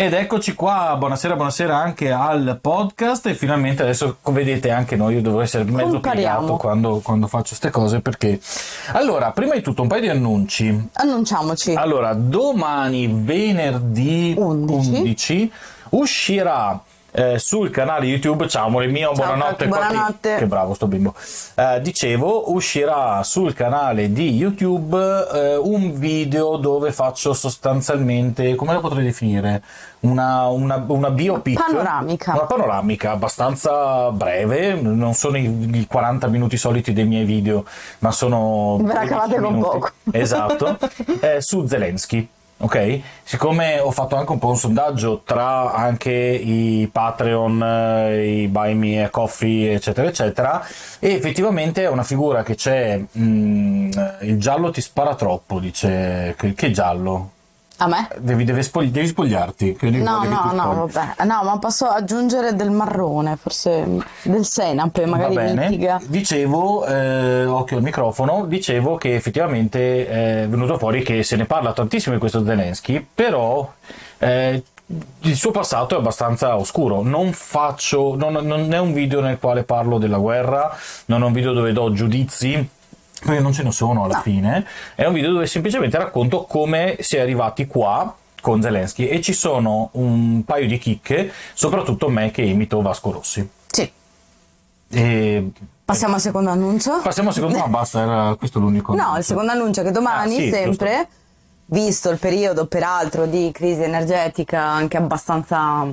Ed eccoci qua, buonasera, buonasera anche al podcast e finalmente adesso vedete anche noi, io devo essere mezzo piegato quando, quando faccio queste cose perché... Allora, prima di tutto un paio di annunci. Annunciamoci. Allora, domani venerdì 11. 11 uscirà eh, sul canale YouTube, ciao amore mio, Ciao, buonanotte. Buonanotte. Che bravo sto bimbo. Eh, dicevo, uscirà sul canale di YouTube eh, un video dove faccio sostanzialmente, come la potrei definire? Una, una, una biopic. Panoramica. Una panoramica abbastanza breve, non sono i, i 40 minuti soliti dei miei video, ma sono... Ve la 12 cavate con poco. Esatto, eh, su Zelensky. Ok, siccome ho fatto anche un po' un sondaggio tra anche i Patreon, eh, i Buy Me a Coffee, eccetera, eccetera, e effettivamente è una figura che c'è. mm, il giallo ti spara troppo, dice. Che, che giallo? A me? Devi, devi spogli- devi spogliarti. No, no, no, vabbè. No, ma posso aggiungere del marrone, forse del senape, magari Va bene. mitiga. Dicevo, eh, occhio al microfono, dicevo che effettivamente è venuto fuori che se ne parla tantissimo di questo Zelensky, però eh, il suo passato è abbastanza oscuro. Non faccio, non, non è un video nel quale parlo della guerra, non è un video dove do giudizi. Perché non ce ne sono alla No. fine, è un video dove semplicemente racconto come si è arrivati qua con Zelensky e ci sono un paio di chicche, soprattutto me che imito Vasco Rossi. Sì. E Passiamo al secondo annuncio. passiamo al secondo, ma basta, era questo l'unico. No, annuncio. il secondo annuncio è che domani, Ah, sì, sempre, visto il periodo peraltro di crisi energetica anche abbastanza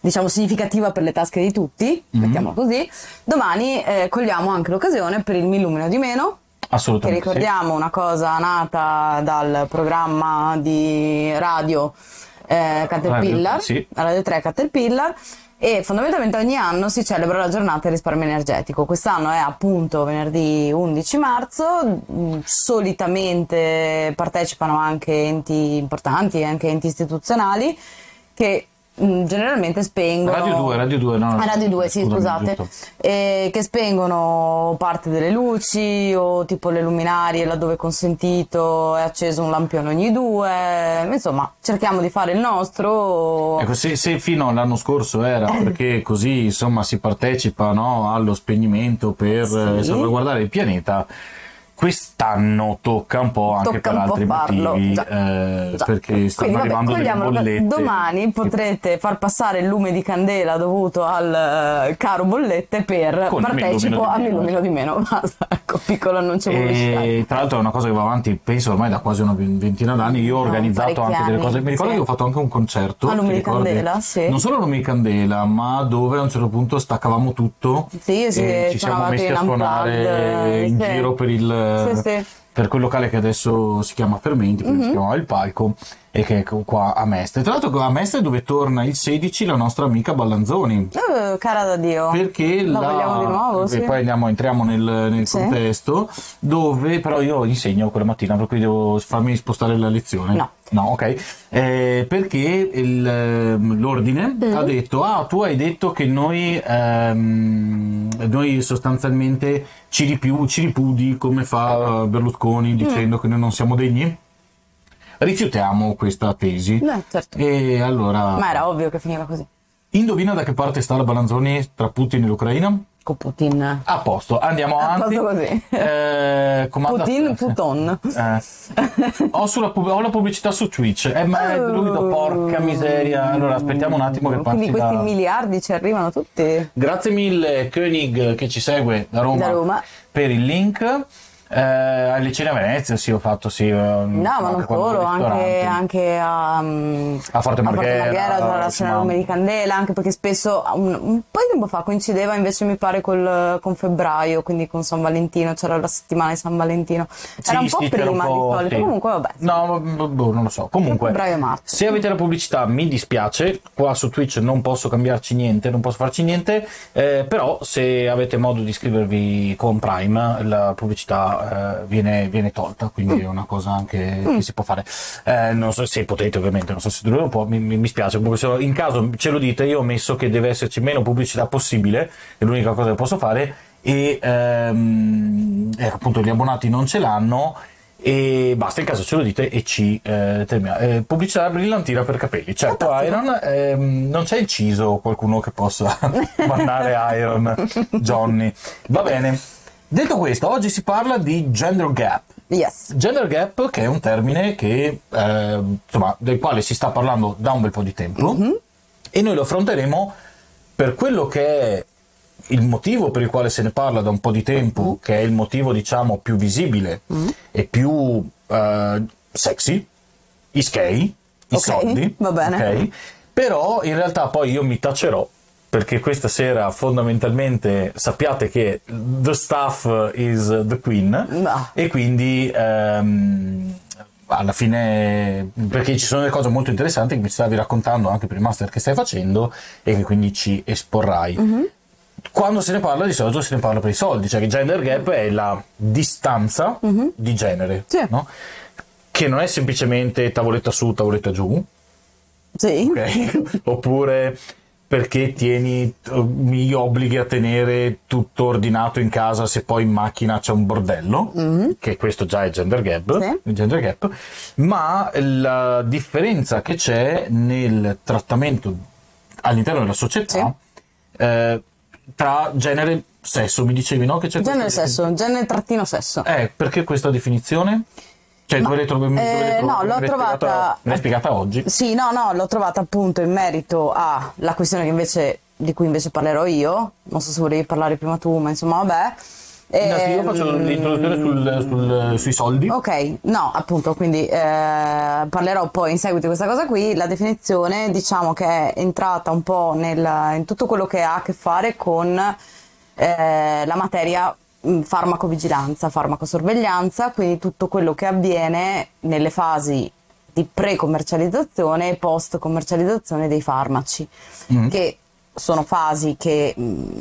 diciamo significativa per le tasche di tutti, Mhm. mettiamolo così, domani eh, cogliamo anche l'occasione per il Mi illumino di meno, che Assolutamente. sì. ricordiamo una cosa nata dal programma di radio eh, Caterpillar, Radio, sì. Radio 3 Caterpillar, e fondamentalmente ogni anno si celebra la giornata del risparmio energetico. Quest'anno è appunto venerdì 11 marzo, mm, solitamente partecipano anche enti importanti, anche enti istituzionali che generalmente spengono... Radio 2, Radio 2, no. no, Ah, Radio 2, sì, scusate. Eh, che spengono parte delle luci o tipo le luminarie laddove è consentito è acceso un lampione ogni due. Insomma, cerchiamo di fare il nostro. Ecco, se, se fino all'anno scorso era perché così insomma si partecipa no, allo spegnimento per Sì. eh, salvaguardare il pianeta, quest'anno tocca un po' anche Tocca per altri farlo, motivi, già. eh, Già. perché stanno Quindi, vabbè, arrivando delle cogliamolo che bollette. Domani potrete far passare il lume di candela dovuto al eh, caro bollette per Con partecipo a meno, illumino di meno. Basta, ecco, piccolo annuncio. E tra l'altro è una cosa che va avanti, penso ormai da quasi una ventina d'anni. Io ho No, organizzato anche delle anni, cose. Mi ricordo sì. che ho fatto anche un concerto. A ti Lume di ricordi? Candela, sì. Non solo a Lume di Candela, ma dove a un certo punto staccavamo tutto. Sì, sì, e ci siamo messi a suonare in giro per il. Sì, sì. Per quel locale che adesso si chiama Fermenti, prima Mhm. si chiamava Il Palco, e che è qua a Mestre. Tra l'altro, a Mestre dove torna il 16 la nostra amica Ballanzoni. Eh, cara da Dio. Perché La la- vogliamo di nuovo, e sì. poi andiamo, entriamo nel, nel Sì. contesto dove però io insegno quella mattina per cui devo farmi spostare la lezione No. no ok Eh, perché il, ehm, l'ordine Mm. ha detto ah tu hai detto che noi ehm, noi sostanzialmente ci, ripiu- ci ripudi come fa eh, Berlusconi Mm. dicendo che noi non siamo degni rifiutiamo questa tesi Beh, certo. e allora Ma era ovvio che finiva così. indovina da che parte sta la Balanzoni tra Putin e l'Ucraina? Con Putin. A posto, andiamo A avanti. posto così. Eh, comanda- Putin, Puton. Eh, ho, sulla ho la pubblicità su Twitch. Eh, ma è druido, porca miseria. Allora, aspettiamo un attimo che passi Quindi questi da- miliardi ci arrivano tutti. Grazie mille, Koenig, che ci segue da Roma, Da Roma. per il link. Eh, alle cene a Venezia, sì, ho fatto, sì. No, ma non solo, anche, anche a, mm, A Forte Marghera, tra la cena lume di candela, anche perché spesso un, un po' di tempo fa coincideva invece mi pare col, con febbraio, quindi con San Valentino, c'era la settimana di San Valentino. Era un po' sì, c'era un prima po', di solito, sì. comunque vabbè. No, ma- boh, non lo so. Comunque, Febbraio marzo. se avete la pubblicità, mi dispiace. Qua su Twitch non posso cambiarci niente, non posso farci niente. eh, però, se avete modo di iscrivervi con Prime, la pubblicità eh, viene, viene tolta. Quindi è una cosa anche che si può fare. Eh, non so se potete, ovviamente, non so se dovete un po'. Mi, mi, mi spiace. In caso ce lo dite, io ho messo che deve esserci meno pubblicità possibile. È l'unica cosa che posso fare. E ehm, ecco, appunto, gli abbonati non ce l'hanno E basta, in caso ce lo dite e ci eh, termina. Eh, pubblicità brillantina per capelli. Certo, Fantastico. Iron, ehm, non c'è inciso qualcuno che possa mandare Iron, Johnny. Va bene. Detto questo, oggi si parla di gender gap. Yes. Gender gap, che è un termine che, eh, insomma, del quale si sta parlando da un bel po' di tempo, e noi lo affronteremo per quello che è il motivo per il quale se ne parla da un po' di tempo, che è il motivo, diciamo, più visibile e più eh, sexy, i skei, i Ok, soldi. va bene. ok? Però in realtà poi io mi tacerò perché questa sera fondamentalmente sappiate che the staff is the queen No. e quindi ehm, alla fine perché ci sono delle cose molto interessanti che mi stavi raccontando anche per il master che stai facendo e che quindi ci esporrai Mhm. quando se ne parla di solito se ne parla per i soldi cioè che gender gap è la distanza di genere. Sì. no? che non è semplicemente tavoletta su tavoletta giù Sì. ok? Oppure perché tieni, mi obblighi a tenere tutto ordinato in casa se poi in macchina c'è un bordello, che questo già è gender gap, Sì. gender gap, ma la differenza che c'è nel trattamento all'interno della società eh, tra genere sesso, mi dicevi no? Che c'è Genere sesso, genere trattino sesso. Eh, perché questa definizione? Cioè, dove l'hai trovata? eh, no, l'ho trovata- l'hai spiegata oggi? Sì, no, no, l'ho trovata appunto in merito alla questione che invece, di cui invece parlerò io. Non so se volevi parlare prima tu, ma insomma, vabbè. No, sì, io faccio Ehm, l'introduzione sul- sul- sui soldi. Ok, no, appunto, quindi eh, parlerò poi in seguito di questa cosa qui. La definizione, diciamo che è entrata un po' nel- in tutto quello che ha a che fare con eh, la materia farmacovigilanza, farmacosorveglianza, quindi tutto quello che avviene nelle fasi di pre-commercializzazione e post-commercializzazione dei farmaci, Mm. che sono fasi che mh,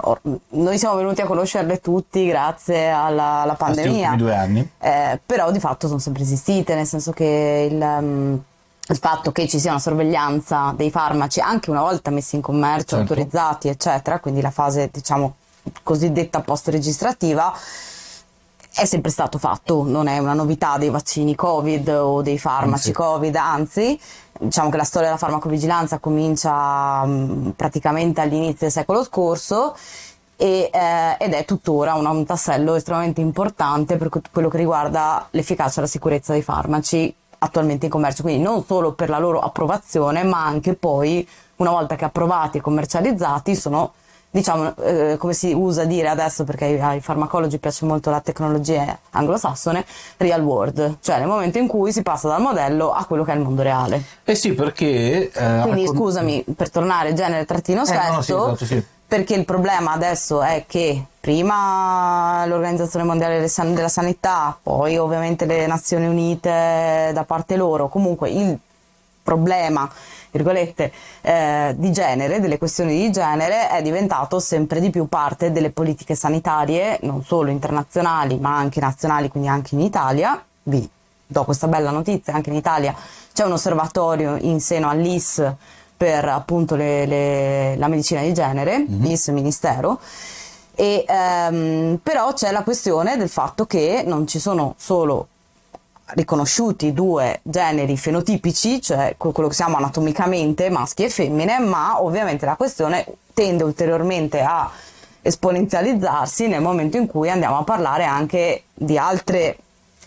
or- noi siamo venuti a conoscerle tutti grazie alla, alla pandemia. due anni. Eh, però di fatto sono sempre esistite, nel senso che il, um, il fatto che ci sia una sorveglianza dei farmaci anche una volta messi in commercio, Certo. autorizzati, eccetera, quindi la fase diciamo cosiddetta post-registrativa è sempre stato fatto, non è una novità dei vaccini Covid o dei farmaci Anzi. Covid, anzi, diciamo che la storia della farmacovigilanza comincia mh, praticamente all'inizio del secolo scorso e, eh, ed è tuttora un, un tassello estremamente importante per que- quello che riguarda l'efficacia e la sicurezza dei farmaci attualmente in commercio, quindi non solo per la loro approvazione, ma anche poi una volta che approvati e commercializzati sono diciamo, eh, come si usa dire adesso, perché ai, farmacologi piace molto la tecnologia anglosassone, real world, cioè nel momento in cui si passa dal modello a quello che è il mondo reale. Eh sì, perché... eh, Quindi raccon- scusami, per tornare genere trattino Eh, no, sì, esatto, sì. perché il problema adesso è che prima l'Organizzazione Mondiale della Sanità, poi ovviamente le Nazioni Unite da parte loro, comunque il problema, virgolette, eh, di genere, delle questioni di genere, è diventato sempre di più parte delle politiche sanitarie, non solo internazionali, ma anche nazionali, quindi anche in Italia. Vi do questa bella notizia, anche in Italia c'è un osservatorio in seno all'IS per appunto le- le- la medicina di genere, IS Ministero. E, ehm, però c'è la questione del fatto che non ci sono solo riconosciuti due generi fenotipici, cioè que- quello che siamo anatomicamente maschi e femmine, ma ovviamente la questione tende ulteriormente a esponenzializzarsi nel momento in cui andiamo a parlare anche di altre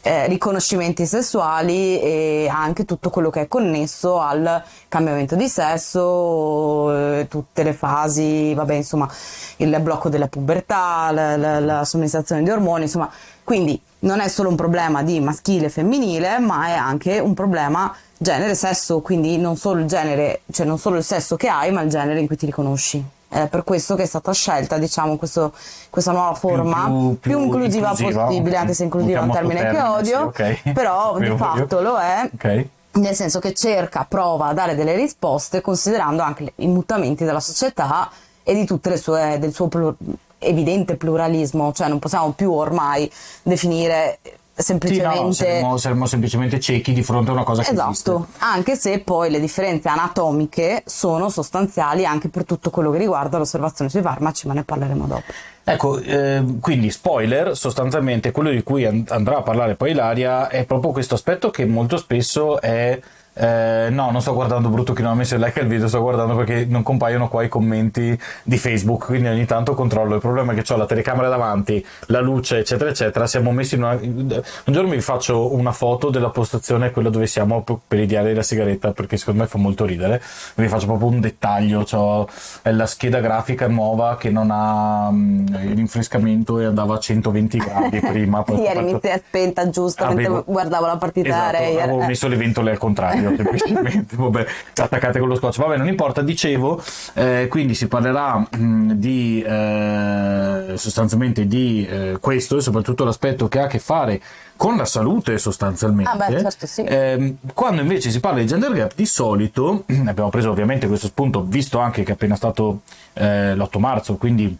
eh, riconoscimenti sessuali e anche tutto quello che è connesso al cambiamento di sesso, eh, tutte le fasi, vabbè, insomma, il blocco della pubertà, la, la- la somministrazione di ormoni, insomma, quindi non è solo un problema di maschile e femminile, ma è anche un problema genere sesso, quindi non solo il genere, cioè non solo il sesso che hai, ma il genere in cui ti riconosci. È per questo che è stata scelta, diciamo, questo- questa nuova forma più- più, più inclusiva, inclusiva, possibile, anche se inclusiva è un termine sto che termine, odio, sì, ok. però di fatto lo è. Ok. Nel senso che cerca, prova a dare delle risposte considerando anche i mutamenti della società e di tutte le sue, del suo plu- evidente pluralismo, cioè non possiamo più ormai definire Sì, semplicemente no, saremmo, saremmo semplicemente ciechi di fronte a una cosa che esiste. Esatto, anche se poi le differenze anatomiche sono sostanziali anche per tutto quello che riguarda l'osservazione sui farmaci, ma ne parleremo dopo. Ecco, eh, quindi spoiler, sostanzialmente quello di cui and- andrà a parlare poi Ilaria è proprio questo aspetto che molto spesso è eh, no, non sto guardando brutto che non ha messo il like al video, sto guardando perché non compaiono qua i commenti di Facebook, quindi ogni tanto controllo. Il problema è che ho la telecamera davanti, la luce, eccetera, eccetera. Siamo messi in una... Un giorno vi faccio una foto della postazione, quella dove siamo per i diari della sigaretta, perché secondo me fa molto ridere. Vi faccio proprio un dettaglio, ho la scheda grafica nuova che non ha um, rinfrescamento e andava a 120 gradi prima. Ieri mi si è spenta giusto avevo... guardavo la partita esatto, aerea. Avevo messo le ventole al contrario taglio semplicemente, vabbè, attaccate con lo scotch, vabbè non importa, dicevo, eh, quindi si parlerà mh, di eh, sostanzialmente di eh, questo e soprattutto l'aspetto che ha a che fare con la salute sostanzialmente. Ah beh, certo, sì. eh, quando invece si parla di gender gap, di solito, abbiamo preso ovviamente questo spunto, visto anche che è appena stato eh, l'8 marzo, quindi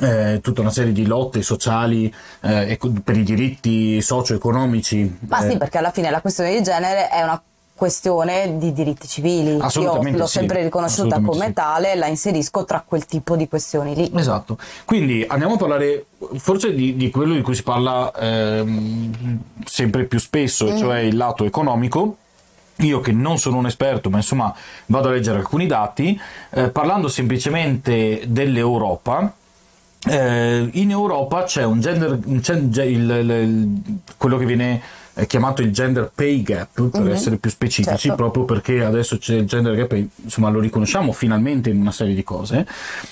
eh, tutta una serie di lotte sociali eh, per i diritti socio-economici. Ma sì, eh, perché alla fine la questione di genere è una questione di diritti civili. Io l'ho sì, sempre riconosciuta come sì. tale, la inserisco tra quel tipo di questioni lì. Esatto. Quindi andiamo a parlare forse di, di quello di cui si parla ehm, sempre più spesso, mm. cioè il lato economico. Io che non sono un esperto, ma insomma vado a leggere alcuni dati, eh, parlando semplicemente dell'Europa, eh, in Europa c'è un gender, un, il, il, il, quello che viene è chiamato il gender pay gap per mm-hmm. essere più specifici certo. proprio perché adesso c'è il gender gap insomma lo riconosciamo finalmente in una serie di cose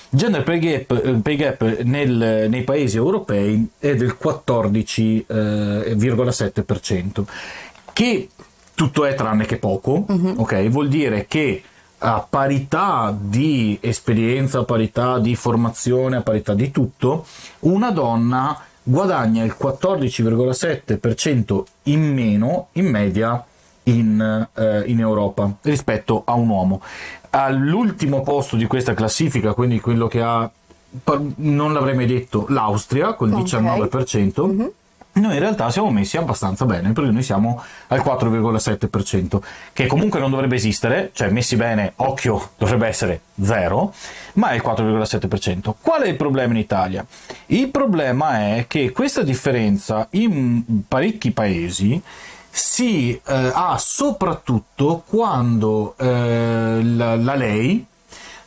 gender pay gap, eh, pay gap nel, nei paesi europei è del 14,7% eh, che tutto è tranne che poco mm-hmm. ok vuol dire che a parità di esperienza, a parità di formazione, a parità di tutto, una donna guadagna il 14,7% in meno in media in, eh, in, Europa rispetto a un uomo. All'ultimo posto di questa classifica, quindi quello che ha, non l'avrei mai detto, l'Austria col okay. 19%. Mm-hmm noi in realtà siamo messi abbastanza bene perché noi siamo al 4,7% che comunque non dovrebbe esistere cioè messi bene occhio dovrebbe essere zero ma è il 4,7% qual è il problema in Italia? il problema è che questa differenza in parecchi paesi si eh, ha soprattutto quando eh, la, la, lei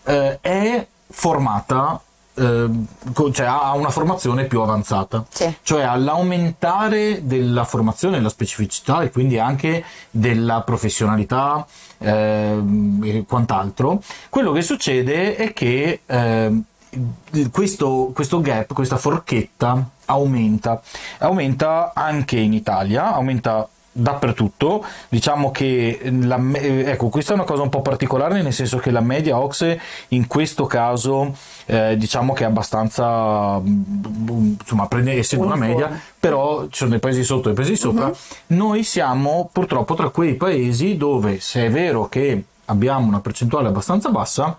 eh, è formata cioè ha una formazione più avanzata, sì. cioè all'aumentare della formazione, della specificità e quindi anche della professionalità eh, e quant'altro, quello che succede è che eh, questo, questo gap, questa forchetta aumenta, aumenta anche in Italia, aumenta dappertutto. Diciamo che la, ecco, questa è una cosa un po' particolare, nel senso che la media OXE in questo caso eh, diciamo che è abbastanza insomma, prende, essendo una media, però ci sono dei paesi sotto e paesi sopra. Uh-huh. Noi siamo purtroppo tra quei paesi dove se è vero che abbiamo una percentuale abbastanza bassa,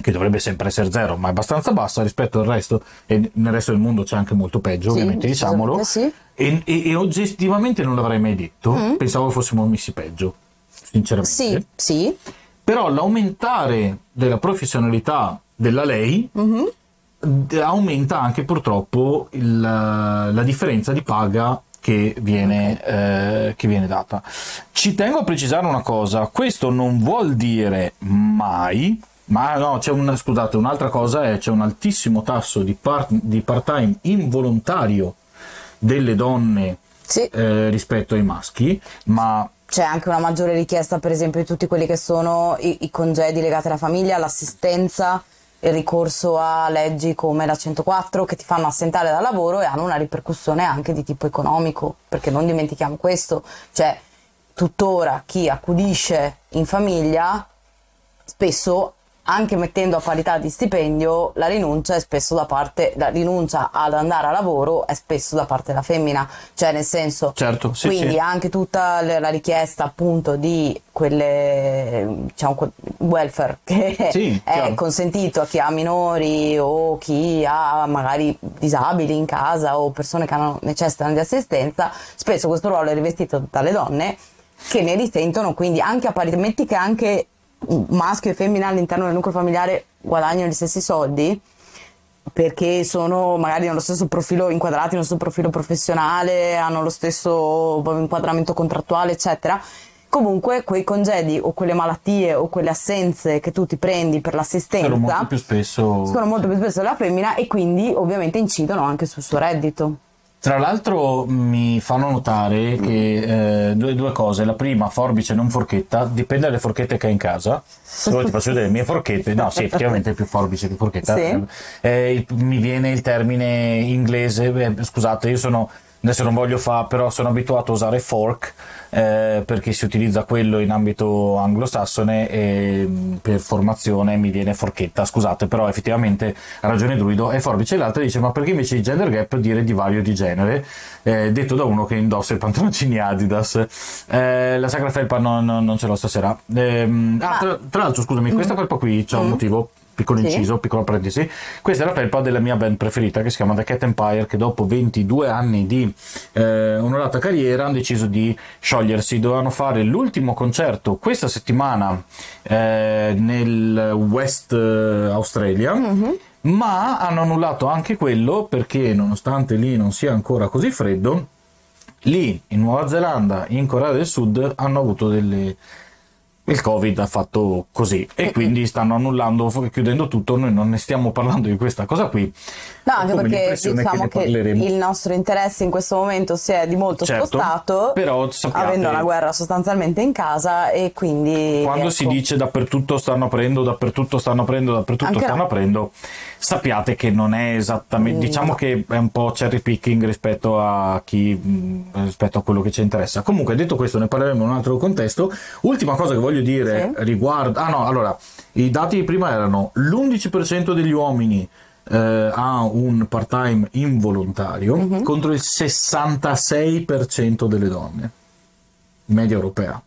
che dovrebbe sempre essere zero, ma è abbastanza bassa rispetto al resto, e nel resto del mondo c'è anche molto peggio, sì, ovviamente, diciamolo. Sì. E, e, e, oggettivamente non l'avrei mai detto, mm. pensavo fossimo messi peggio, sinceramente. Sì, sì. Però l'aumentare della professionalità della lei mm-hmm. aumenta anche purtroppo il, la differenza di paga che viene, okay. eh, che viene, data. Ci tengo a precisare una cosa, questo non vuol dire mai ma no, c'è un, scusate, un'altra cosa è c'è un altissimo tasso di, part, di part-time involontario delle donne sì. eh, rispetto ai maschi, ma c'è anche una maggiore richiesta, per esempio, di tutti quelli che sono i, i congedi legati alla famiglia, l'assistenza, il ricorso a leggi come la 104 che ti fanno assentare dal lavoro e hanno una ripercussione anche di tipo economico, perché non dimentichiamo questo, cioè tuttora chi accudisce in famiglia spesso anche mettendo a parità di stipendio, la rinuncia è spesso da parte, la rinuncia ad andare a lavoro è spesso da parte della femmina, cioè nel senso, certo, sì, quindi sì. anche tutta la richiesta appunto di quelle, diciamo, welfare che sì, è chiaro. consentito a chi ha minori o chi ha magari disabili in casa o persone che hanno, necessitano di assistenza, spesso questo ruolo è rivestito dalle donne che ne risentono, quindi anche a parità, metti che anche maschio e femmina all'interno del nucleo familiare guadagnano gli stessi soldi, perché sono magari nello stesso profilo, inquadrati nello stesso profilo professionale, hanno lo stesso inquadramento contrattuale, eccetera. Comunque quei congedi o quelle malattie o quelle assenze che tu ti prendi per l'assistenza sono molto più spesso sono molto più spesso della femmina e quindi ovviamente incidono anche sul suo reddito. Tra l'altro mi fanno notare che eh, due, due, cose. La prima, forbice non forchetta, dipende dalle forchette che hai in casa. Se vuoi ti faccio vedere le mie forchette. No, sì, effettivamente è più forbice che forchetta. Sì. Eh, mi viene il termine inglese, eh, scusate, io sono adesso non voglio fare, però sono abituato a usare fork eh, perché si utilizza quello in ambito anglosassone e mm, per formazione mi viene forchetta, scusate, però effettivamente ha ragione Druido. E Forbice l'altra dice: Ma perché invece di gender gap dire di vario di genere? Eh, detto da uno che indossa i pantaloncini Adidas. Eh, la Sacra Felpa no, no, non ce l'ho stasera. Ehm, ah, tra, tra, l'altro, scusami, questa felpa qui c'è un mm. motivo piccolo inciso, sì. piccola parentesi. Questa è la felpa della mia band preferita che si chiama The Cat Empire, che dopo 22 anni di eh, onorata carriera hanno deciso di sciogliersi. Dovevano fare l'ultimo concerto questa settimana eh, nel West eh, Australia. Mm-hmm. Ma hanno annullato anche quello perché, nonostante lì non sia ancora così freddo, lì in Nuova Zelanda, in Corea del Sud, hanno avuto delle, il Covid ha fatto così e quindi stanno annullando, chiudendo tutto. Noi non ne stiamo parlando di questa cosa qui. No, anche perché diciamo che, che, il nostro interesse in questo momento si è di molto certo, spostato, però sappiate, avendo una guerra sostanzialmente in casa e quindi... Quando ecco. si dice dappertutto stanno aprendo, dappertutto stanno aprendo, dappertutto anche stanno no. aprendo, sappiate che non è esattamente... Mm, diciamo no. che è un po' cherry picking rispetto a chi... rispetto a quello che ci interessa. Comunque, detto questo, ne parleremo in un altro contesto. Ultima cosa che voglio dire sì. riguardo... Ah no, allora, i dati di prima erano l'11% degli uomini eh, ha un part-time involontario mm-hmm. contro il 66% delle donne, media europea.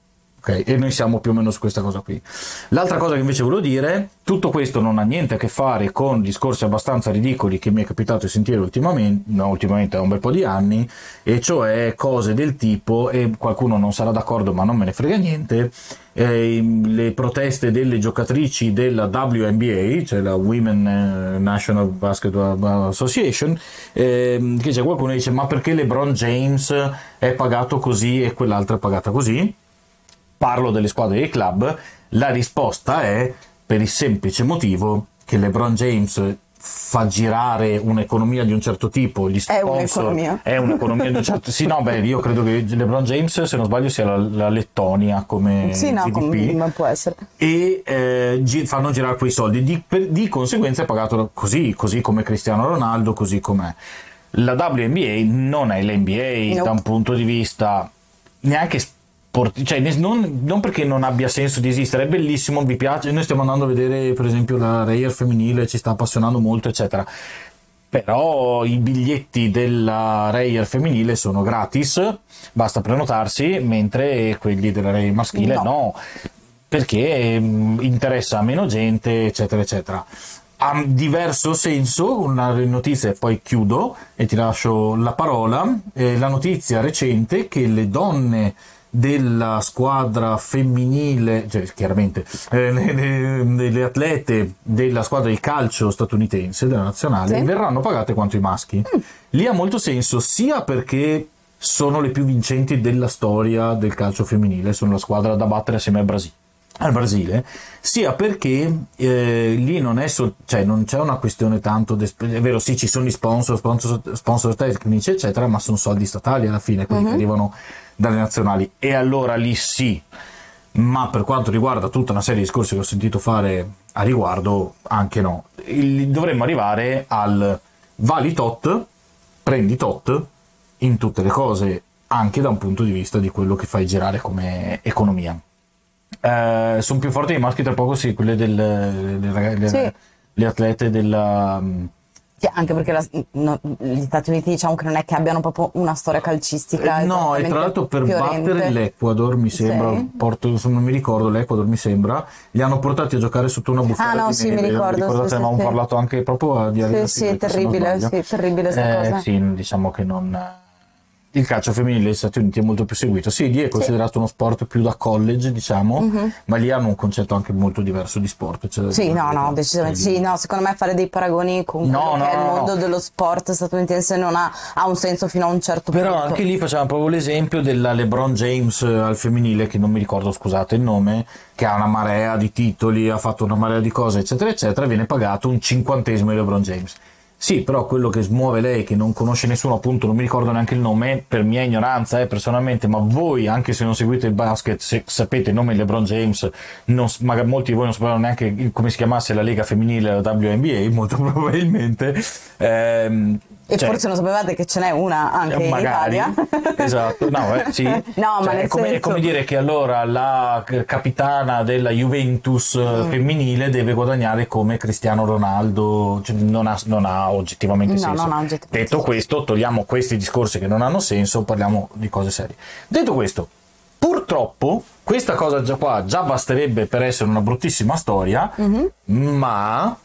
Okay, e noi siamo più o meno su questa cosa qui. L'altra cosa che invece volevo dire, tutto questo non ha niente a che fare con discorsi abbastanza ridicoli che mi è capitato di sentire ultimamente, no, ultimamente da un bel po' di anni, e cioè cose del tipo, e qualcuno non sarà d'accordo ma non me ne frega niente, eh, le proteste delle giocatrici della WNBA, cioè la Women eh, National Basketball Association, eh, che c'è qualcuno che dice ma perché LeBron James è pagato così e quell'altra è pagata così? parlo delle squadre dei club, la risposta è per il semplice motivo che LeBron James fa girare un'economia di un certo tipo, gli sponsor è un'economia, è un'economia di un certo sì no beh io credo che LeBron James se non sbaglio sia la, la Lettonia come sì no GDP, come può essere. E eh, gi- fanno girare quei soldi. Di, per, di, conseguenza è pagato così così come Cristiano Ronaldo così com'è. La WNBA non è l'NBA nope. da un punto di vista neanche cioè, non, non, perché non abbia senso di esistere, è bellissimo, vi piace. Noi stiamo andando a vedere, per esempio, la Rayer femminile, ci sta appassionando molto, eccetera. Però i biglietti della Rayer femminile sono gratis, basta prenotarsi, mentre quelli della Rayer maschile no, no perché mm, interessa a meno gente, eccetera, eccetera ha diverso senso una notizia e poi chiudo e ti lascio la parola eh, la notizia recente che le donne della squadra femminile, cioè chiaramente eh, le, le, atlete della squadra di calcio statunitense, della nazionale, sì. verranno pagate quanto i maschi. Mm. Lì ha molto senso sia perché sono le più vincenti della storia del calcio femminile, sono la squadra da battere assieme al Brasile al Brasile, sia perché eh, lì non, è so, cioè non c'è una questione tanto, è vero sì ci sono gli sponsor, sponsor, sponsor tecnici eccetera, ma sono soldi statali alla fine, che mhm. arrivano dalle nazionali e allora lì sì, ma per quanto riguarda tutta una serie di discorsi che ho sentito fare a riguardo, anche no. Il, dovremmo arrivare al vali tot, prendi tot in tutte le cose, anche da un punto di vista di quello che fai girare come economia. Eh, sono più forti i maschi tra poco, sì, quelle delle le, le, sì. le atlete della anche perché la, no, gli Stati Uniti diciamo che non è che abbiano proprio una storia calcistica. Eh, no, e tra l'altro per fiorente. battere l'Ecuador, mi sembra, sì. porto, non mi ricordo, l'Ecuador mi sembra, li hanno portati a giocare sotto una bufera. Ah no, di sì, neve. mi ricordo. Ricordate, sì, avevamo sì, parlato anche proprio di Sì, sì, è terribile, sì, terribile eh, Sì, diciamo che non il calcio femminile negli Stati Uniti è molto più seguito. Sì, lì è considerato uno sport più da college, diciamo, Mhm. ma lì hanno un concetto anche molto diverso di sport. cioè- Sì, no, no, decisamente sì, no, secondo me fare dei paragoni con No, no, il mondo dello sport statunitense non ha, ha un senso fino a un certo Però punto. anche lì facciamo proprio l'esempio della LeBron James eh, al femminile, che non mi ricordo, scusate il nome, che ha una marea di titoli, ha fatto una marea di cose, eccetera, eccetera, viene pagato un cinquantesimo di LeBron James. Sì, però quello che smuove lei, che non conosce nessuno, appunto, non mi ricordo neanche il nome, per mia ignoranza, eh, personalmente, ma voi, anche se non seguite il basket, se sapete il nome di LeBron James, non magari molti di voi non sapevano neanche come si chiamasse la lega femminile, la WNBA, molto probabilmente. Ehm, E cioè- forse non sapevate che ce n'è una anche in magari Italia. esatto no, eh, sì. No, ma Cioè, nel è, come, è senso- come dire che allora la capitana della Juventus eh, Mm. femminile deve guadagnare come Cristiano Ronaldo cioè, non, ha, non ha oggettivamente No, senso ha oggettivamente detto senso. questo togliamo questi discorsi che non hanno senso parliamo di cose serie detto questo purtroppo questa cosa già qua già basterebbe per essere una bruttissima storia Mhm. ma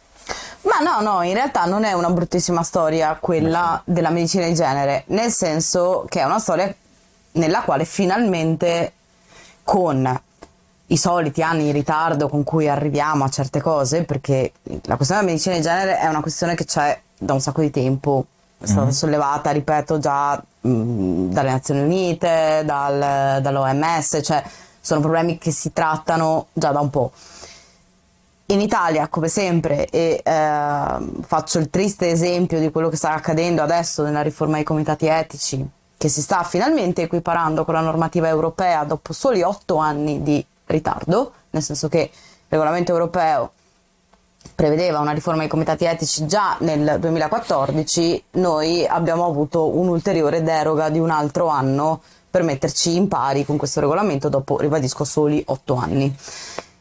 Ma no, no, in realtà non è una bruttissima storia quella della medicina di genere, nel senso che è una storia nella quale finalmente con i soliti anni di ritardo con cui arriviamo a certe cose, perché la questione della medicina di genere è una questione che c'è da un sacco di tempo, è stata sollevata, ripeto, già mh, dalle Nazioni Unite, dal- dall'OMS, cioè sono problemi che si trattano già da un po'. In Italia, come sempre, e ehm, faccio il triste esempio di quello che sta accadendo adesso nella riforma dei comitati etici, che si sta finalmente equiparando con la normativa europea dopo soli otto anni di ritardo, nel senso che il regolamento europeo prevedeva una riforma dei comitati etici già nel 2014, noi abbiamo avuto un'ulteriore deroga di un altro anno per metterci in pari con questo regolamento dopo, ribadisco, soli otto anni.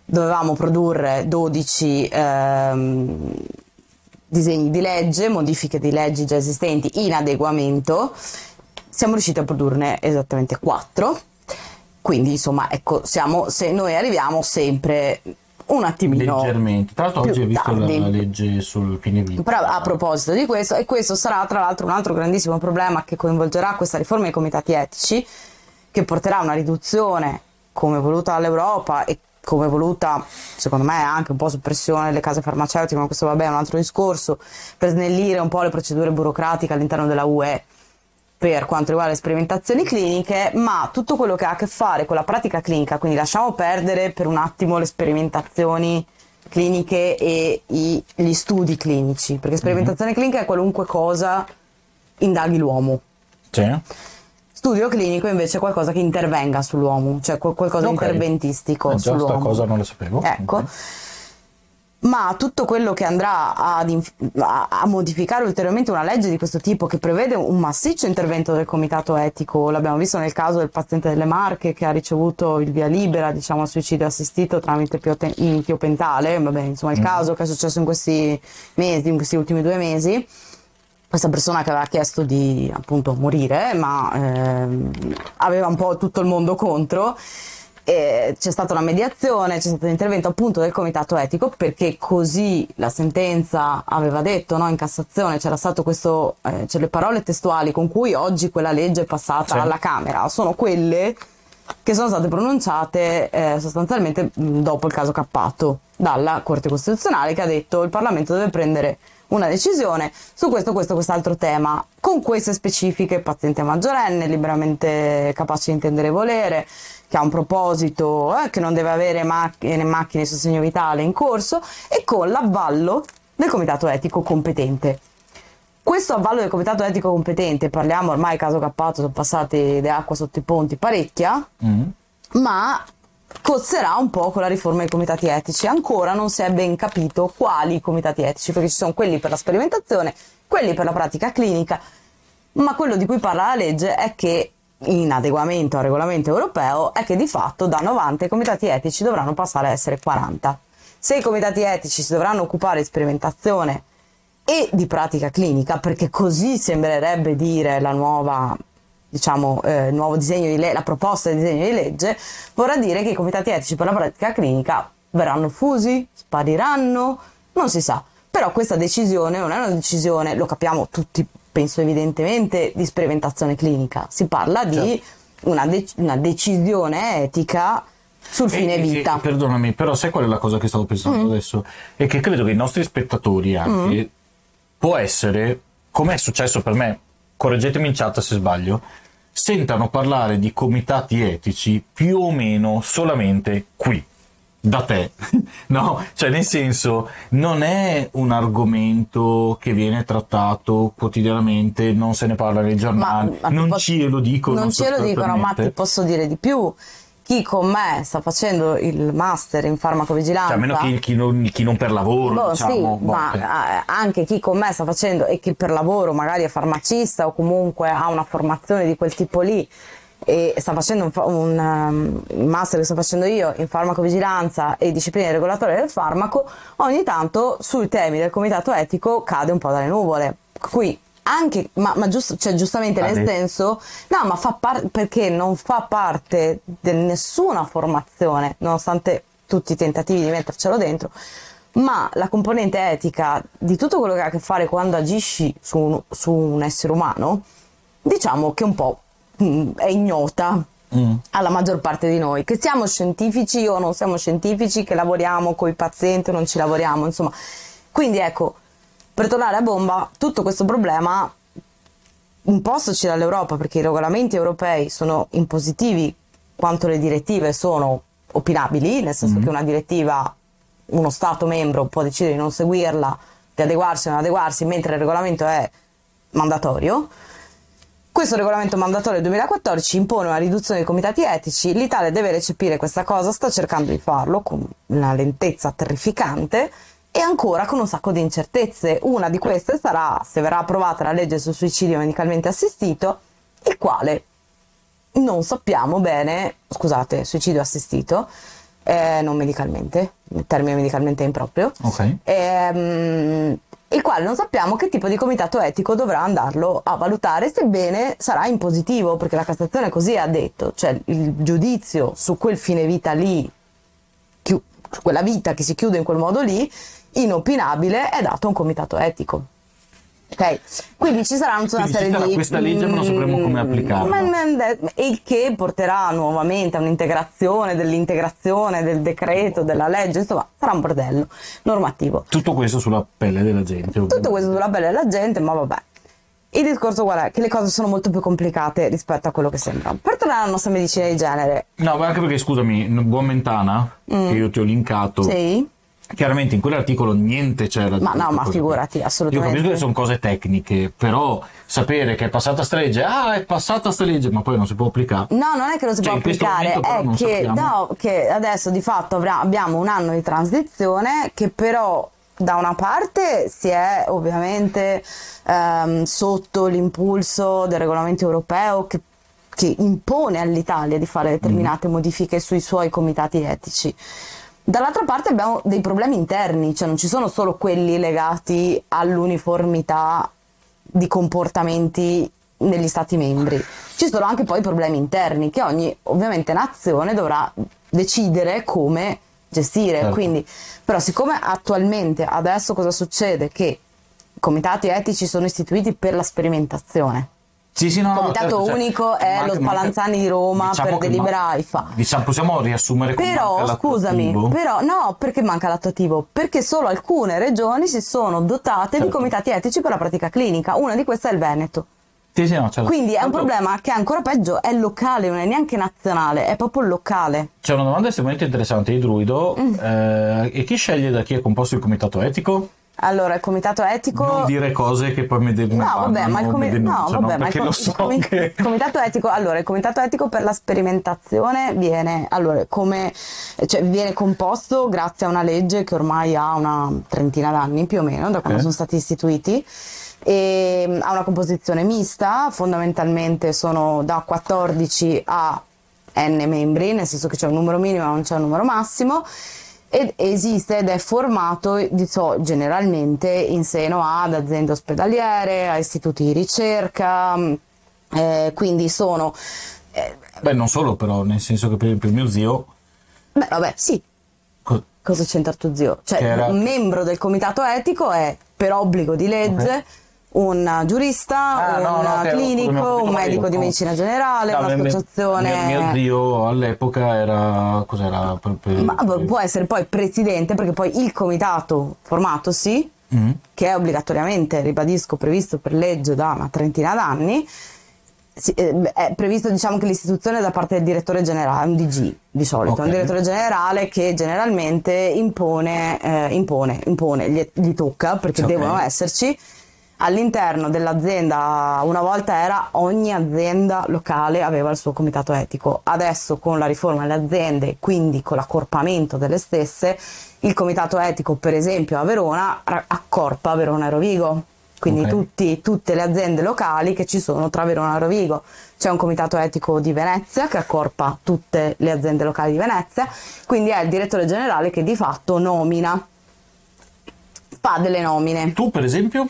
Dovevamo produrre 12 ehm, disegni di legge, modifiche di leggi già esistenti in adeguamento, siamo riusciti a produrne esattamente 4. Quindi, insomma, ecco, siamo, se noi arriviamo sempre un attimino leggermente tra l'altro oggi hai visto la, tardi. la legge sul fine vita Però a proposito di questo, e questo sarà tra l'altro un altro grandissimo problema che coinvolgerà questa riforma dei comitati etici, che porterà a una riduzione, come voluta dall'Europa e come voluta, secondo me, anche un po' su pressione delle case farmaceutiche, ma questo vabbè è un altro discorso, per snellire un po' le procedure burocratiche all'interno della UE per quanto riguarda le sperimentazioni cliniche, ma tutto quello che ha a che fare con la pratica clinica, quindi lasciamo perdere per un attimo le sperimentazioni cliniche e i- gli studi clinici, perché sperimentazione clinica è qualunque cosa indaghi l'uomo. Sì. Studio clinico invece è qualcosa che intervenga sull'uomo, cioè qual- qualcosa di Ok. interventistico Eh, sull'uomo. cosa non la sapevo Ecco. Ok. Ma tutto quello che andrà inf- a, modificare ulteriormente una legge di questo tipo che prevede un massiccio intervento del comitato etico, l'abbiamo visto nel caso del paziente delle Marche che ha ricevuto il via libera, diciamo, al suicidio assistito tramite piote- in tiopentale, vabbè, insomma, il caso che è successo in questi mesi, in questi ultimi due mesi. Questa persona che aveva chiesto di appunto morire, ma ehm, aveva un po' tutto il mondo contro. E c'è stata una mediazione, c'è stato un intervento appunto del comitato etico perché così la sentenza aveva detto no, in Cassazione, c'era stato questo, eh, cioè le parole testuali con cui oggi quella legge è passata Sì. alla Camera sono quelle che sono state pronunciate eh, sostanzialmente dopo il caso Cappato dalla Corte Costituzionale che ha detto il Parlamento deve prendere una decisione su questo, questo, quest'altro tema, con queste specifiche, paziente maggiorenne, liberamente capace di intendere e volere, che ha un proposito, eh, che non deve avere macchine, macchine di sostegno vitale in corso e con l'avvallo del comitato etico competente. Questo avvallo del comitato etico competente, parliamo ormai caso Cappato, sono passate le acqua sotto i ponti parecchia, Mm. ma cozzerà un po' con la riforma dei comitati etici. Ancora non si è ben capito quali comitati etici, perché ci sono quelli per la sperimentazione, quelli per la pratica clinica, ma quello di cui parla la legge è che in adeguamento al regolamento europeo è che di fatto da 90 i comitati etici dovranno passare a essere 40. Se i comitati etici si dovranno occupare di sperimentazione e di pratica clinica, perché così sembrerebbe dire la nuova, diciamo, eh, nuovo disegno di legge, la proposta di disegno di legge, vorrà dire che i comitati etici per la pratica clinica verranno fusi, spariranno, non si sa. Però questa decisione non è una decisione, lo capiamo tutti penso evidentemente di sperimentazione clinica, si parla di Certo. una, de- una decisione etica sul fine E- vita. Mm. e- perdonami, però sai qual è la cosa che stavo pensando adesso? È che credo che i nostri spettatori anche Mm. può essere, come è successo per me, correggetemi in chat se sbaglio, sentano parlare di comitati etici più o meno solamente qui. Da te, no? Cioè, nel senso, non è un argomento che viene trattato quotidianamente, non se ne parla nei giornali, ma ti non posso- ce lo dicono. Non ce lo dicono, ma ti posso dire di più. Chi con me sta facendo il master in farmacovigilanza. Cioè, a meno chi, chi non, chi non per lavoro, Boh, diciamo. sì, boh, ma eh, anche chi con me sta facendo e che per lavoro magari è farmacista o comunque ha una formazione di quel tipo lì e sta facendo un, un, um, il master che sto facendo io in farmacovigilanza e discipline regolatorie del farmaco, ogni tanto sui temi del comitato etico cade un po' dalle nuvole. Qui anche, ma, ma giusto, cioè, giustamente nel Cade. senso, no, ma fa parte perché non fa parte di nessuna formazione, nonostante tutti i tentativi di mettercelo dentro, ma la componente etica di tutto quello che ha a che fare quando agisci su un, su un essere umano, diciamo che un po' mm, è ignota Mm. alla maggior parte di noi, che siamo scientifici o non siamo scientifici, che lavoriamo con i pazienti o non ci lavoriamo, insomma. Quindi ecco, per tornare a bomba, tutto questo problema impostoci dall'Europa, perché i regolamenti europei sono impositivi quanto le direttive sono opinabili, nel senso che una direttiva uno Stato membro può decidere di non seguirla, di adeguarsi o non adeguarsi, mentre il regolamento è mandatorio. Questo regolamento mandatorio del 2014 impone una riduzione dei comitati etici, l'Italia deve recepire questa cosa, sta cercando di farlo con una lentezza terrificante e ancora con un sacco di incertezze. Una di queste sarà se verrà approvata la legge sul suicidio medicalmente assistito, il quale non sappiamo bene, scusate, suicidio assistito, eh, non medicalmente, il termine medicalmente è improprio, Ok. ehm, il quale non sappiamo che tipo di comitato etico dovrà andarlo a valutare, sebbene sarà in positivo, perché la Cassazione così ha detto, cioè il giudizio su quel fine vita lì, su quella vita che si chiude in quel modo lì, inopinabile, è dato a un comitato etico. Ok, quindi ci sarà tutta una serie di. questa legge, ma non sapremo come Mm, applicarla. ma- ma- E il che porterà nuovamente a un'integrazione dell'integrazione del decreto, della legge, insomma, sarà un bordello normativo. Tutto questo sulla pelle della gente. Tutto ovviamente. questo sulla pelle della gente, ma vabbè. Il discorso qual è? Che le cose sono molto più complicate rispetto a quello che sembra. Per tornare alla nostra medicina di genere, No, ma anche perché, scusami, Buon Mentana, che io ti ho linkato, Mm. sì, chiaramente in quell'articolo niente c'era. di Ma no, ma figurati, assolutamente. Io capisco che sono cose tecniche, però sapere che è passata sta legge, ah, è passata sta legge, ma poi non si può applicare. No, non è che lo si Cioè, può applicare, è non che, no, che adesso di fatto avrà- abbiamo un anno di transizione che però da una parte si è ovviamente ehm, sotto l'impulso del regolamento europeo che, che impone all'Italia di fare determinate modifiche sui suoi comitati etici. Dall'altra parte abbiamo dei problemi interni, cioè non ci sono solo quelli legati all'uniformità di comportamenti negli stati membri, ci sono anche poi problemi interni che ogni ovviamente nazione dovrà decidere come gestire. Certo. Quindi, però, siccome attualmente adesso cosa succede? Che i comitati etici sono istituiti per la sperimentazione. Sì, sì, no, Il no, comitato certo, cioè, unico è manca- lo Spallanzani di Roma diciamo per delibera AIFA. Diciamo, possiamo riassumere come Però, scusami, però no, perché manca l'attuativo? Perché solo alcune regioni si sono dotate di Certo. comitati etici per la pratica clinica, una di queste è il Veneto. Sì, sì, no, certo. Quindi è un problema che è ancora peggio, è locale, non è neanche nazionale, è proprio locale. C'è una domanda estremamente interessante di Druido. Mm. eh, e chi sceglie da chi è composto il comitato etico? Allora, il comitato etico... Non dire cose che poi mi de- mi No, vabbè, ma il, comi- mi no, vabbè, ma il com- so il comi- che... il comitato etico, allora, il comitato etico per la sperimentazione viene, allora, come, cioè, viene composto grazie a una legge che ormai ha una trentina d'anni più o meno, da quando Ok. sono stati istituiti. E mm, ha una composizione mista, fondamentalmente sono da 14 a n membri, nel senso che c'è un numero minimo ma non c'è un numero massimo ed esiste ed è formato so, generalmente in seno ad aziende ospedaliere, a istituti di ricerca, mh, eh, quindi sono... eh, Beh, non solo però, nel senso che per esempio mio zio... beh, vabbè, sì, co- cosa c'entra tuo zio? Cioè, era- un membro del comitato etico è per obbligo di legge un giurista, Ah, no, un no, ok, clinico, capito un medico di medicina generale, No, un'associazione. Mio, mio zio all'epoca era. Cos'era? Per- per- Ma può essere poi presidente, perché poi il comitato formatosi, Mm. che è obbligatoriamente, ribadisco, previsto per legge da una trentina d'anni, eh, è previsto diciamo che l'istituzione da parte del direttore generale, un DG di solito, Ok. un direttore generale che generalmente impone, eh, impone, impone, gli, gli tocca perché Ok. devono esserci all'interno dell'azienda, una volta era ogni azienda locale aveva il suo comitato etico, adesso con la riforma delle aziende, quindi con l'accorpamento delle stesse, il comitato etico per esempio a Verona accorpa Verona e Rovigo. Quindi Ok. tutti- tutte le aziende locali che ci sono tra Verona e Rovigo. C'è un comitato etico di Venezia che accorpa tutte le aziende locali di Venezia, quindi è il direttore generale che di fatto nomina, fa delle nomine. Tu, per esempio?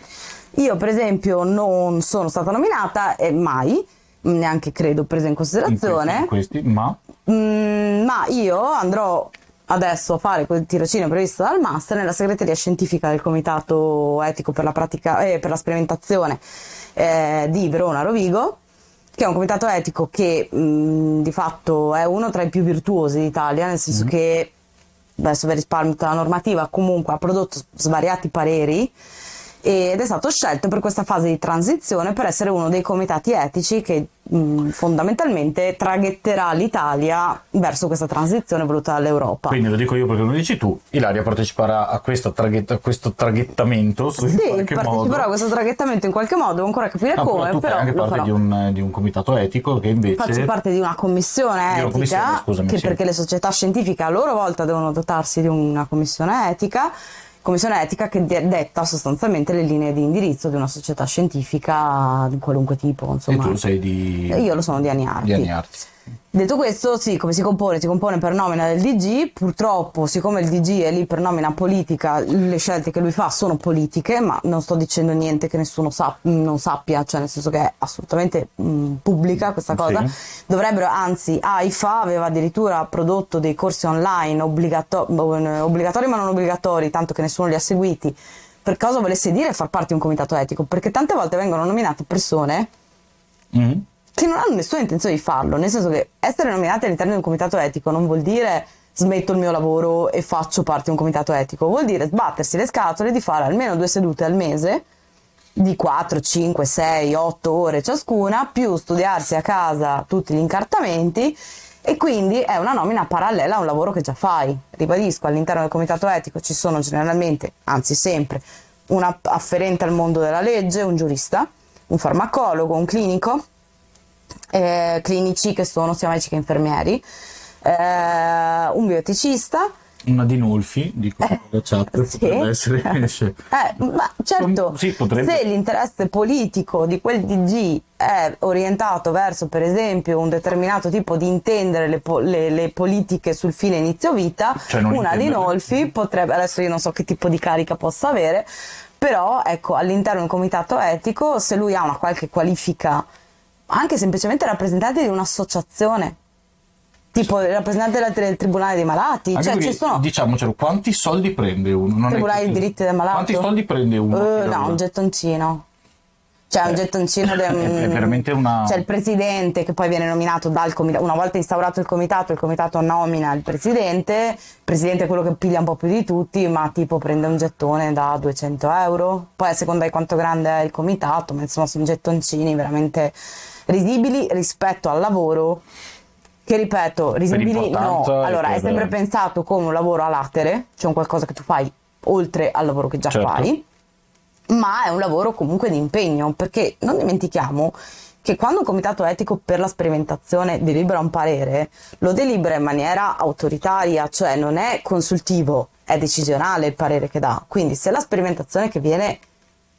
Io per esempio non sono stata nominata e mai, neanche credo presa in In considerazione, questi, questi, ma. Mm, ma io andrò adesso a fare quel tirocinio previsto dal master nella segreteria scientifica del comitato etico per la, pratica, eh, per la sperimentazione eh, di Verona Rovigo che è un comitato etico che mh, di fatto è uno tra i più virtuosi d'Italia nel senso che adesso vi risparmio tutta la normativa comunque ha prodotto svariati pareri ed è stato scelto per questa fase di transizione per essere uno dei comitati etici che mh, fondamentalmente traghetterà l'Italia verso questa transizione voluta dall'Europa. Quindi lo dico io perché lo dici tu. Ilaria parteciperà a questo, traghett- a questo traghettamento. in sì, qualche parteciperò modo. a questo traghettamento in qualche modo, ancora capire No, come, però tu fai però anche lo parte di un, di un comitato etico che invece. Faccio parte di una commissione Di una etica, commissione, scusami, che sì. perché le società scientifiche a loro volta devono dotarsi di una commissione etica, commissione etica che de- detta sostanzialmente le linee di indirizzo di una società scientifica di qualunque tipo. E Insomma. tu sei di. E Io lo sono di Aniarti. di Aniarti. Detto questo, sì, come si compone? Si compone per nomina del DG, purtroppo siccome il DG è lì per nomina politica, le scelte che lui fa sono politiche, ma non sto dicendo niente che nessuno sa- non sappia, cioè nel senso che è assolutamente mh, pubblica questa cosa. Sì. Dovrebbero, anzi, AIFA aveva addirittura prodotto dei corsi online obbligato- obbligatori ma non obbligatori, tanto che nessuno li ha seguiti, per cosa volesse dire far parte di un comitato etico, perché tante volte vengono nominate persone Mm. Che non hanno nessuna intenzione di farlo, nel senso che essere nominati all'interno di un comitato etico non vuol dire smetto il mio lavoro e faccio parte di un comitato etico, vuol dire sbattersi le scatole di fare almeno due sedute al mese di 4, 5, 6, 8 ore ciascuna, più studiarsi a casa tutti gli incartamenti e quindi è una nomina parallela a un lavoro che già fai. Ribadisco, all'interno del comitato etico ci sono generalmente, anzi sempre, un aff- afferente al mondo della legge, un giurista, un farmacologo, un clinico, eh, clinici che sono sia medici che infermieri, eh, un bioeticista. Una di Nolfi, dico Eh, la chat, sì. potrebbe essere. Eh, ma certo, Sì, se l'interesse politico di quel DG è orientato verso, per esempio, un determinato tipo di intendere le, po- le- le politiche sul fine inizio vita, Cioè, una di intenderle. Nolfi potrebbe, adesso io non so che tipo di carica possa avere, però ecco, all'interno di un comitato etico, se lui ha una qualche qualifica, anche semplicemente rappresentante di un'associazione, tipo il rappresentante del, del Tribunale dei Malati, Anche cioè ci sono... diciamocelo, quanti soldi prende uno? Non Tribunale dei diritti del malato? Quanti soldi prende uno? Che no, un gettoncino. Cioè un Eh, gettoncino del- è- è veramente una- C'è il presidente che poi viene nominato dal comitato. Una volta instaurato il comitato, il comitato nomina il presidente. Il presidente è quello che piglia un po' più di tutti, ma tipo prende un gettone da 200 euro. Poi a seconda di quanto grande è il comitato, ma insomma sono gettoncini veramente risibili rispetto al lavoro. Che ripeto, risibili no. Allora, è per- sempre pensato come un lavoro a latere, cioè un qualcosa che tu fai oltre al lavoro che già Certo. fai ma è un lavoro comunque di impegno, perché non dimentichiamo che quando un comitato etico per la sperimentazione delibera un parere, lo delibera in maniera autoritaria, cioè non è consultivo, è decisionale il parere che dà. Quindi se la sperimentazione che viene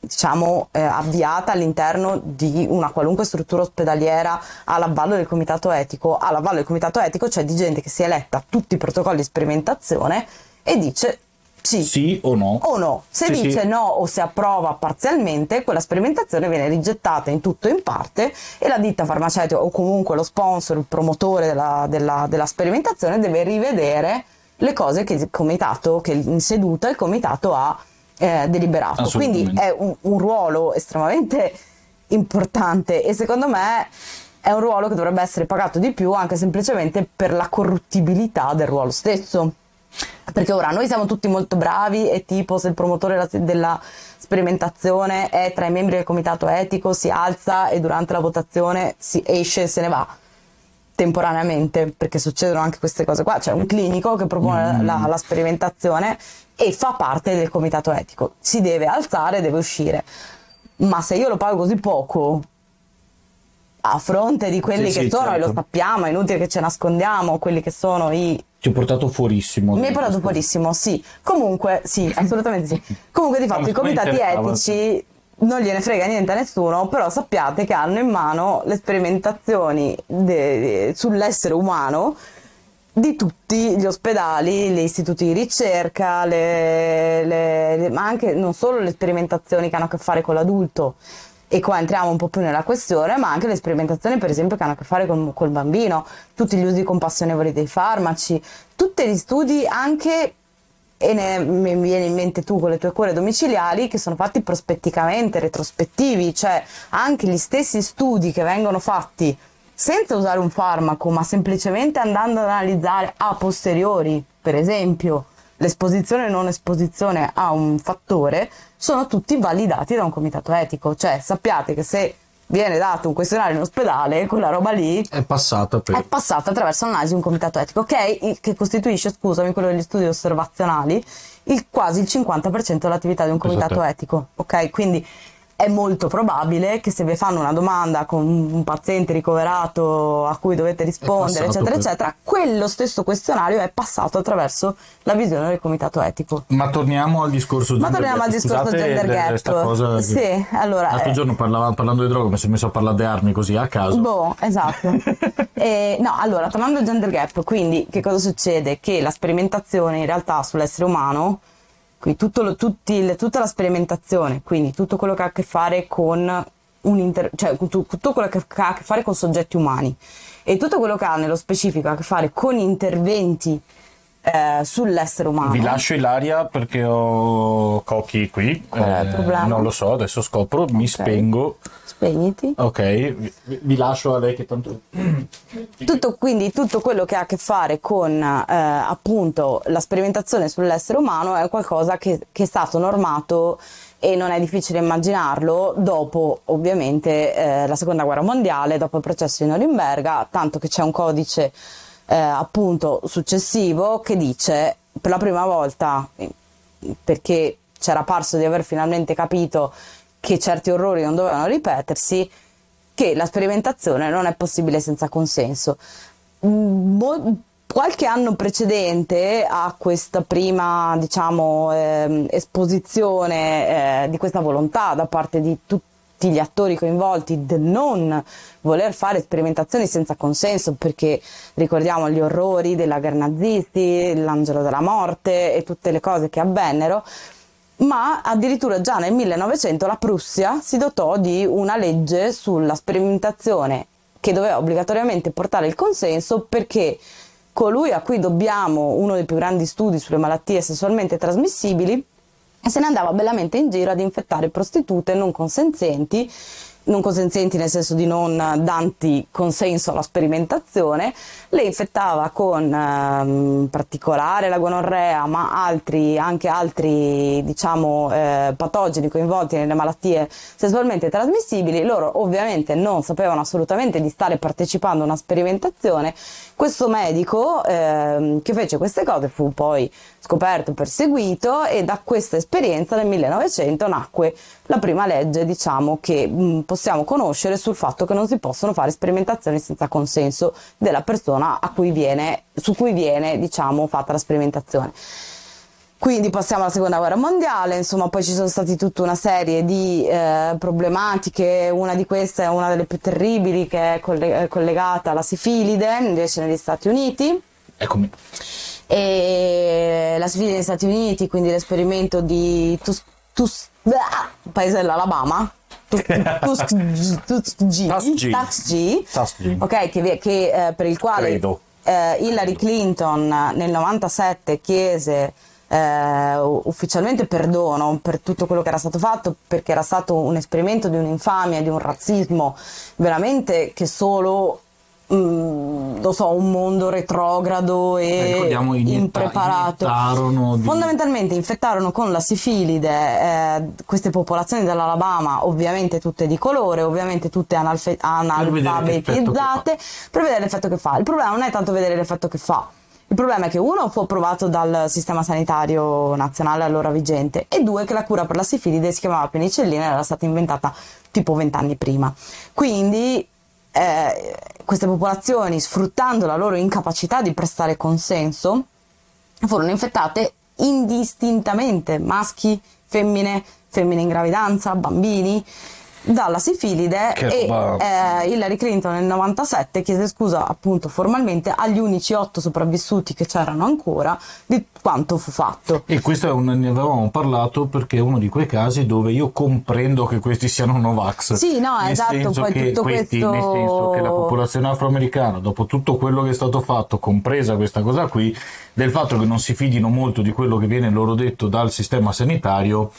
diciamo eh, avviata all'interno di una qualunque struttura ospedaliera all'avvallo del comitato etico, all'avvallo del comitato etico c'è di gente che si è letta tutti i protocolli di sperimentazione e dice sì, Sì o no? o no. Se Sì, dice sì. no o se approva parzialmente, quella sperimentazione viene rigettata in tutto o in parte e la ditta farmaceutica o comunque lo sponsor, il promotore della, della- della sperimentazione deve rivedere le cose che il comitato, che in seduta il comitato ha eh, deliberato. Quindi è un, un ruolo estremamente importante e secondo me è un ruolo che dovrebbe essere pagato di più anche semplicemente per la corruttibilità del ruolo stesso. Perché ora noi siamo tutti molto bravi e tipo se il promotore della- sperimentazione è tra i membri del comitato etico si alza e durante la votazione si esce e se ne va temporaneamente perché succedono anche queste cose qua c'è un clinico che propone la, la sperimentazione e fa parte del comitato etico si deve alzare deve uscire ma se io lo pago così poco a fronte di quelli Sì, che sì, sono e lo certo. sappiamo è inutile che ce nascondiamo quelli che sono i Ti ho portato fuorissimo. mi hai parlato fuorissimo, sì. Comunque, sì, assolutamente sì. Comunque, di fatto, i comitati etici non gliene frega niente a nessuno, però sappiate che hanno in mano le sperimentazioni de- de- sull'essere umano di tutti gli ospedali, gli istituti di ricerca, le- le- le- ma anche non solo le sperimentazioni che hanno a che fare con l'adulto, e qua entriamo un po' più nella questione, ma anche le sperimentazioni, per esempio, che hanno a che fare con, col bambino, tutti gli usi compassionevoli dei farmaci, tutti gli studi anche e ne, mi viene in mente tu con le tue cure domiciliari che sono fatti prospetticamente, retrospettivi, cioè anche gli stessi studi che vengono fatti senza usare un farmaco, ma semplicemente andando ad analizzare a posteriori, per esempio, l'esposizione e non esposizione a un fattore, sono tutti validati da un comitato etico. Cioè sappiate che se viene dato un questionario in ospedale, quella roba lì È passata per... è passata attraverso l'analisi di un comitato etico, che, il- che costituisce, scusami, quello degli studi osservazionali, il, quasi il 50% dell'attività di un comitato Esatto. etico. Ok, quindi è molto probabile che se vi fanno una domanda con un paziente ricoverato a cui dovete rispondere, eccetera, per- eccetera, quello stesso questionario è passato attraverso la visione del comitato etico. Ma torniamo al discorso Ma gender torniamo al discorso Scusate gender le- gap. cosa Sì, allora, L'altro eh, giorno parlava- parlando di droga mi sono messo a parlare di armi così a caso. Boh, esatto. Eh, no, allora, tornando al gender gap, quindi che cosa succede? Che la sperimentazione in realtà sull'essere umano, quindi lo- tutti tutta la sperimentazione, quindi tutto quello che ha a che fare con un inter- cioè tutto quello che ha a che fare con soggetti umani. E tutto quello che ha nello specifico a che fare con interventi eh, sull'essere umano. Vi lascio Ilaria perché ho Cocchi qui. Eh? Non lo so, adesso scopro, mi spengo. Spegniti. Ok, vi, vi lascio a lei che tanto... Tutto, quindi tutto quello che ha a che fare con eh, appunto la sperimentazione sull'essere umano è qualcosa che, che è stato normato e non è difficile immaginarlo dopo ovviamente eh, la seconda guerra mondiale, dopo il processo di Norimberga, tanto che c'è un codice eh, appunto successivo che dice per la prima volta, eh, perché c'era parso di aver finalmente capito che certi orrori non dovevano ripetersi, che la sperimentazione non è possibile senza consenso. Mm, mo- qualche anno precedente a questa prima, diciamo, ehm, esposizione eh, di questa volontà da parte di tutti gli attori coinvolti del non voler fare sperimentazioni senza consenso, perché ricordiamo gli orrori della guerra nazisti, l'angelo della morte e tutte le cose che avvennero, ma addirittura già nel 1900 la Prussia si dotò di una legge sulla sperimentazione che doveva obbligatoriamente portare il consenso perché colui a cui dobbiamo uno dei più grandi studi sulle malattie sessualmente trasmissibili se ne andava bellamente in giro ad infettare prostitute non consenzienti non consenzienti nel senso di non danti consenso alla sperimentazione, le infettava con ehm, particolare la gonorrea, ma altri, anche altri diciamo, eh, patogeni coinvolti nelle malattie sessualmente trasmissibili. Loro ovviamente non sapevano assolutamente di stare partecipando a una sperimentazione. Questo medico ehm, che fece queste cose fu poi scoperto, perseguito e da questa esperienza nel 1900 nacque la prima legge diciamo che mh, possiamo conoscere sul fatto che non si possono fare sperimentazioni senza consenso della persona a cui viene, su cui viene diciamo fatta la sperimentazione. Quindi passiamo alla seconda guerra mondiale, insomma poi ci sono stati tutta una serie di eh, problematiche, una di queste è una delle più terribili che è coll- collegata alla sifilide invece negli Stati Uniti Eccomi. e la sfida negli Stati Uniti, quindi l'esperimento di Tus, Tus, ah, paese dell'Alabama, Tus- Tuskegee, Tuskegee, Tuskegee. Tuskegee, Tuskegee. ok, che, che, eh, per il quale eh, Hillary Clinton nel 97 chiese eh, ufficialmente perdono per tutto quello che era stato fatto perché era stato un esperimento di un'infamia, di un razzismo veramente che solo mm, lo so, un mondo retrogrado e Ricordiamo, inietta- impreparato. iniettarono di- Fondamentalmente infettarono con la sifilide eh, queste popolazioni dell'Alabama, ovviamente tutte di colore, ovviamente tutte analfe- analfabetizzate, per vedere l'effetto che fa. Il problema non è tanto vedere l'effetto che fa. Il problema è che uno fu approvato dal sistema sanitario nazionale allora vigente e due che la cura per la sifilide si chiamava penicillina ed era stata inventata tipo vent'anni prima. Quindi eh, queste popolazioni, sfruttando la loro incapacità di prestare consenso, furono infettate indistintamente, maschi, femmine, femmine in gravidanza, bambini, dalla sifilide Che e eh, Hillary Clinton nel 97 chiese scusa appunto formalmente agli unici otto sopravvissuti che c'erano ancora di quanto fu fatto. E questo è un, ne avevamo parlato perché è uno di quei casi dove io comprendo che questi siano Novax. Sì, no, nel esatto, poi che tutto questi, questo- Nel senso che la popolazione afroamericana, dopo tutto quello che è stato fatto, compresa questa cosa qui, del fatto che non si fidino molto di quello che viene loro detto dal sistema sanitario,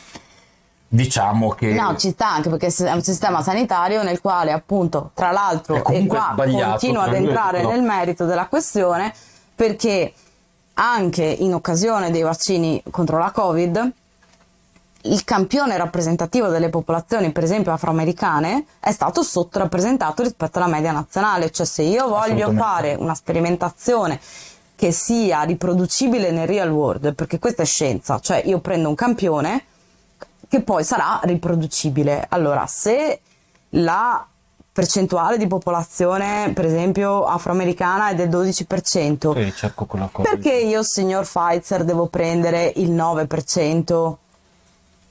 diciamo che... No, ci sta anche perché è un sistema sanitario nel quale appunto, tra l'altro, È e qua continuo ad entrare però. nel merito della questione, perché anche in occasione dei vaccini contro la Covid, il campione rappresentativo delle popolazioni, per esempio afroamericane, è stato sottorappresentato rispetto alla media nazionale. Cioè, se io voglio fare una sperimentazione che sia riproducibile nel real world, perché questa è scienza, cioè io prendo un campione che poi sarà riproducibile. Allora, se la percentuale di popolazione, per esempio afroamericana, è del 12%, Sì, cerco quella cosa. perché io, signor Pfizer, devo prendere il 9%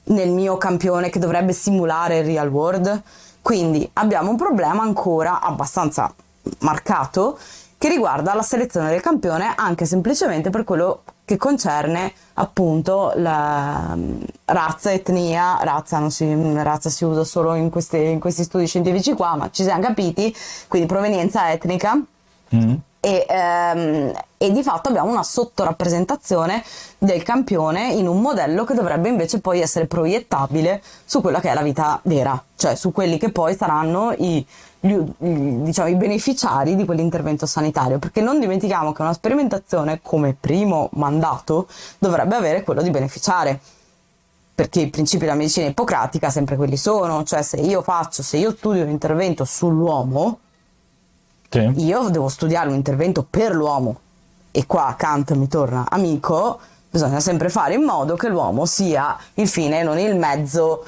nel mio campione che dovrebbe simulare il real world? Quindi abbiamo un problema ancora abbastanza marcato che riguarda la selezione del campione anche semplicemente per quello che concerne appunto la mm, razza, etnia, razza, non si, razza si usa solo in, queste- in questi studi scientifici qua, ma ci siamo capiti, quindi provenienza etnica Mm. e, ehm, e di fatto abbiamo una sottorappresentazione del campione in un modello che dovrebbe invece poi essere proiettabile su quella che è la vita vera, cioè su quelli che poi saranno i, gli- diciamo, i beneficiari di quell'intervento sanitario, perché non dimentichiamo che una sperimentazione come primo mandato dovrebbe avere quello di beneficiare perché i principi della medicina ippocratica sempre quelli sono, cioè se io faccio, se io studio un intervento sull'uomo, Sì. io devo studiare un intervento per l'uomo e qua Kant mi torna amico, bisogna sempre fare in modo che l'uomo sia il fine e non il mezzo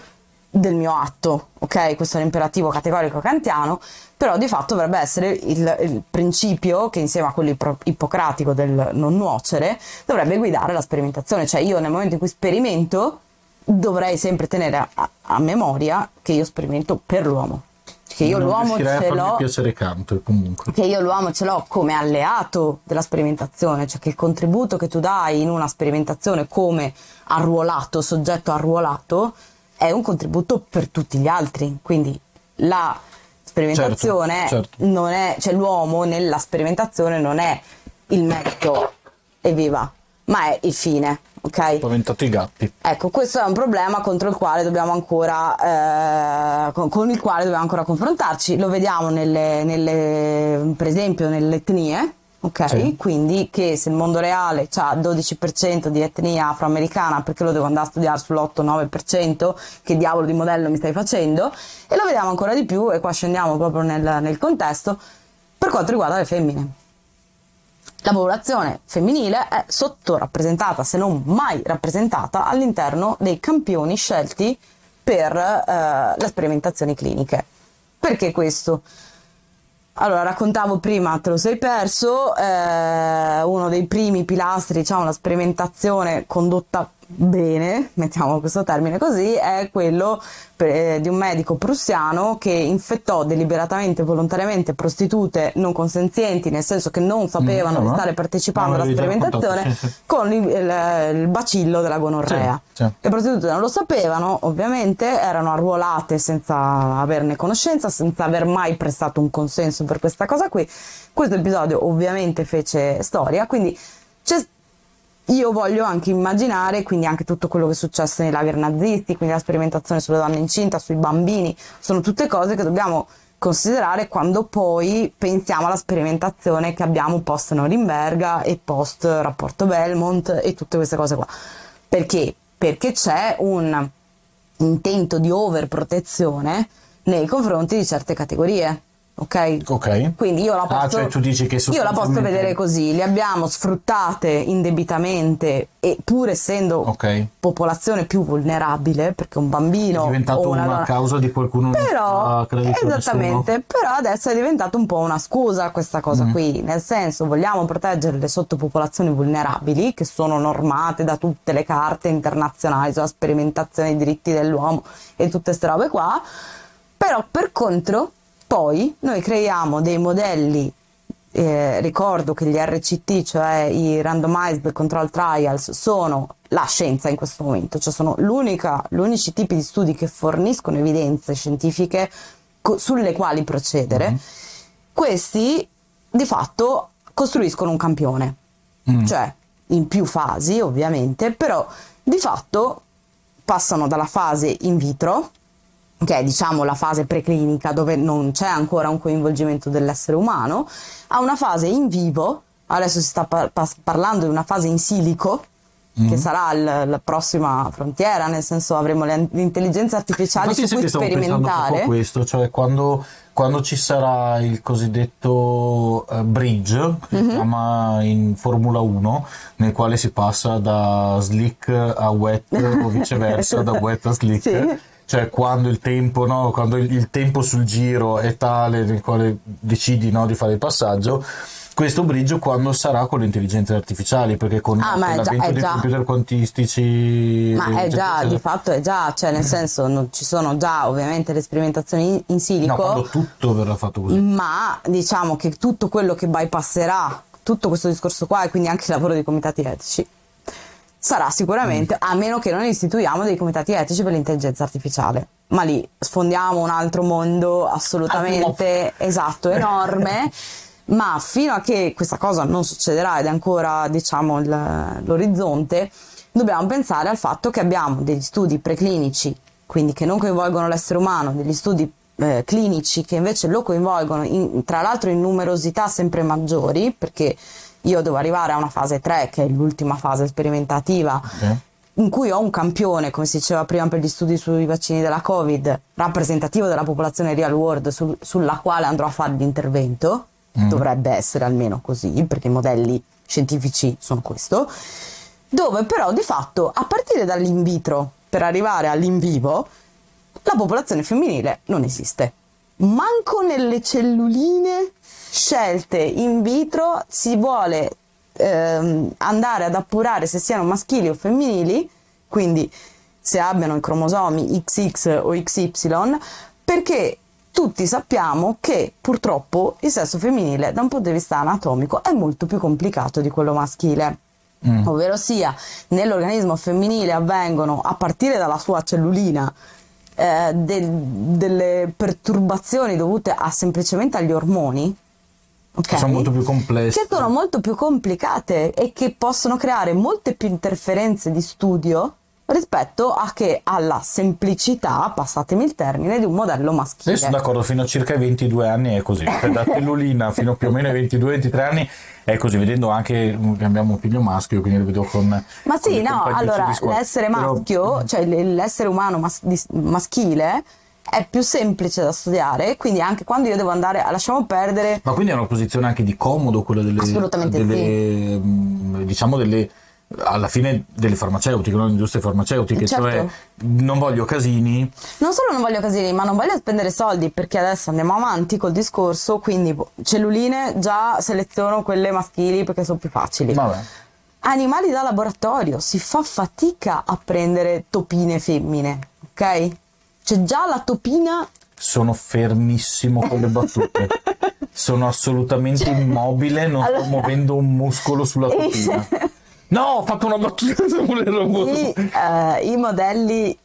del mio atto, ok? Questo è l'imperativo categorico kantiano, però di fatto dovrebbe essere il, il principio che insieme a quello ippo- ippocratico del non nuocere dovrebbe guidare la sperimentazione, cioè io nel momento in cui sperimento dovrei sempre tenere a, a- memoria che io sperimento per l'uomo, che io l'uomo ce l'ho piacere canto comunque. che io l'uomo ce l'ho come alleato della sperimentazione, cioè che il contributo che tu dai in una sperimentazione come arruolato, soggetto arruolato, è un contributo per tutti gli altri. Quindi la sperimentazione Certo, certo. non è, cioè l'uomo nella sperimentazione non è il mezzo, evviva, ma è il fine, ok? Spaventato i gatti. Ecco, questo è un problema contro il quale dobbiamo ancora, eh, con, con il quale dobbiamo ancora confrontarci. Lo vediamo nelle, nelle- per esempio nelle etnie, ok? Sì. Quindi che se il mondo reale ha 12% di etnia afroamericana, perché lo devo andare a studiare sull'8-9%, che diavolo di modello mi stai facendo? E lo vediamo ancora di più, e qua scendiamo proprio nel, nel contesto, per quanto riguarda le femmine. La popolazione femminile è sottorappresentata, se non mai rappresentata, all'interno dei campioni scelti per eh, le sperimentazioni cliniche. Perché questo? Allora, raccontavo prima, te lo sei perso, eh, uno dei primi pilastri, diciamo, la sperimentazione condotta bene, mettiamo questo termine così, è quello di un medico prussiano che infettò deliberatamente, volontariamente prostitute non consenzienti, nel senso che non sapevano Mm, di no. stare partecipando alla sperimentazione raccontato, sì, sì. con il, il- il bacillo della gonorrea. Sì. Le prostitute non lo sapevano, ovviamente, erano arruolate senza averne conoscenza, senza aver mai prestato un consenso per questa cosa qui. Questo episodio ovviamente fece storia, quindi c'è io voglio anche immaginare, quindi anche tutto quello che è successo nei lager nazisti, quindi la sperimentazione sulle donne incinta, sui bambini, sono tutte cose che dobbiamo considerare quando poi pensiamo alla sperimentazione che abbiamo post Norimberga e post rapporto Belmont e tutte queste cose qua. Perché? Perché c'è un intento di overprotezione nei confronti di certe categorie. Ok? Ok. Quindi io la posso, Ah, cioè tu dici che io la posso vedere così, le abbiamo sfruttate indebitamente e pur essendo Ok. popolazione più vulnerabile, perché un bambino È diventato una una causa di qualcuno però esattamente, però adesso è diventato un po' una scusa questa cosa Mm. qui, nel senso vogliamo proteggere le sottopopolazioni vulnerabili che sono normate da tutte le carte internazionali sulla sperimentazione dei diritti dell'uomo e tutte queste robe qua, però per contro poi noi creiamo dei modelli eh, ricordo che gli RCT, cioè i Randomized Control Trials, sono la scienza in questo momento, cioè sono l'unica, gli unici tipi di studi che forniscono evidenze scientifiche sulle quali procedere. Questi di fatto costruiscono un campione, Mm. cioè in più fasi ovviamente, però di fatto passano dalla fase in vitro, che è diciamo la fase preclinica dove non c'è ancora un coinvolgimento dell'essere umano, a una fase in vivo, adesso si sta par- parlando di una fase in silico, che sarà il- la prossima frontiera, nel senso avremo le, le intelligenze artificiali Infatti su cui sperimentare. questo, cioè quando, quando ci sarà il cosiddetto eh, bridge, che Mhm. si chiama in Formula 1, nel quale si passa da slick a wet o viceversa, da wet a slick. Sì. Cioè quando il tempo, no, quando il, il tempo sul giro è tale nel quale decidi no, di fare il passaggio, questo bridge quando sarà con le intelligenze artificiali, perché con, Ah, l'avvento dei computer quantistici... Ma è già, eccetera. di fatto è già, cioè nel senso non ci sono già ovviamente le sperimentazioni in, in No, silico, quando tutto verrà fatto così. ma diciamo che tutto quello che bypasserà tutto questo discorso qua e quindi anche il lavoro dei comitati etici sarà sicuramente, a meno che non istituiamo dei comitati etici per l'intelligenza artificiale. Ma lì sfondiamo un altro mondo assolutamente esatto, enorme. Ma fino a che questa cosa non succederà ed è ancora, diciamo, il- l'orizzonte, dobbiamo pensare al fatto che abbiamo degli studi preclinici, quindi che non coinvolgono l'essere umano, degli studi eh, clinici che invece lo coinvolgono, in- tra l'altro in numerosità sempre maggiori, perché io devo arrivare a una fase 3, che è l'ultima fase sperimentativa, Ok. in cui ho un campione, come si diceva prima per gli studi sui vaccini della Covid, rappresentativo della popolazione real world sul- sulla quale andrò a fare l'intervento, Mm. dovrebbe essere almeno così, perché i modelli scientifici sono questo, dove però di fatto a partire dall'in vitro per arrivare all'in vivo, la popolazione femminile non esiste. Manco nelle celluline scelte in vitro si vuole ehm, andare ad appurare se siano maschili o femminili, quindi se abbiano i cromosomi XX o XY, perché tutti sappiamo che purtroppo il sesso femminile da un punto di vista anatomico è molto più complicato di quello maschile. Mm. Ovvero sia, nell'organismo femminile avvengono a partire dalla sua cellulina eh, del- delle perturbazioni dovute a, semplicemente agli ormoni. Ok? Che sono molto più complessi. che sono molto più complicate e che possono creare molte più interferenze di studio rispetto a che alla semplicità, passatemi il termine, di un modello maschile. Io sono d'accordo, fino a circa i 22 anni è così, Cioè, da cellulina fino più o meno ai 22-23 anni è così, vedendo anche che abbiamo un figlio maschio, quindi lo vedo con... Ma con sì, le no, allora l'essere Però- maschio, cioè l- l'essere umano mas- maschile è più semplice da studiare, quindi anche quando io devo andare, a- lasciamo perdere Ma quindi è una posizione anche di comodo quella delle... Assolutamente delle, mh, Diciamo delle... Alla fine delle farmaceutiche, non industrie farmaceutiche, Certo. cioè non voglio casini, Non solo non voglio casini, ma non voglio spendere soldi perché adesso andiamo avanti col discorso, quindi celluline già seleziono quelle maschili perché sono più facili. vabbè. Animali da laboratorio, si fa fatica a prendere topine femmine, ok? Cioè già la topina Sono fermissimo con le battute. Sono assolutamente immobile, non sto Allora- muovendo un muscolo sulla topina. No, ho fatto una battuta robot. i, eh, i modelli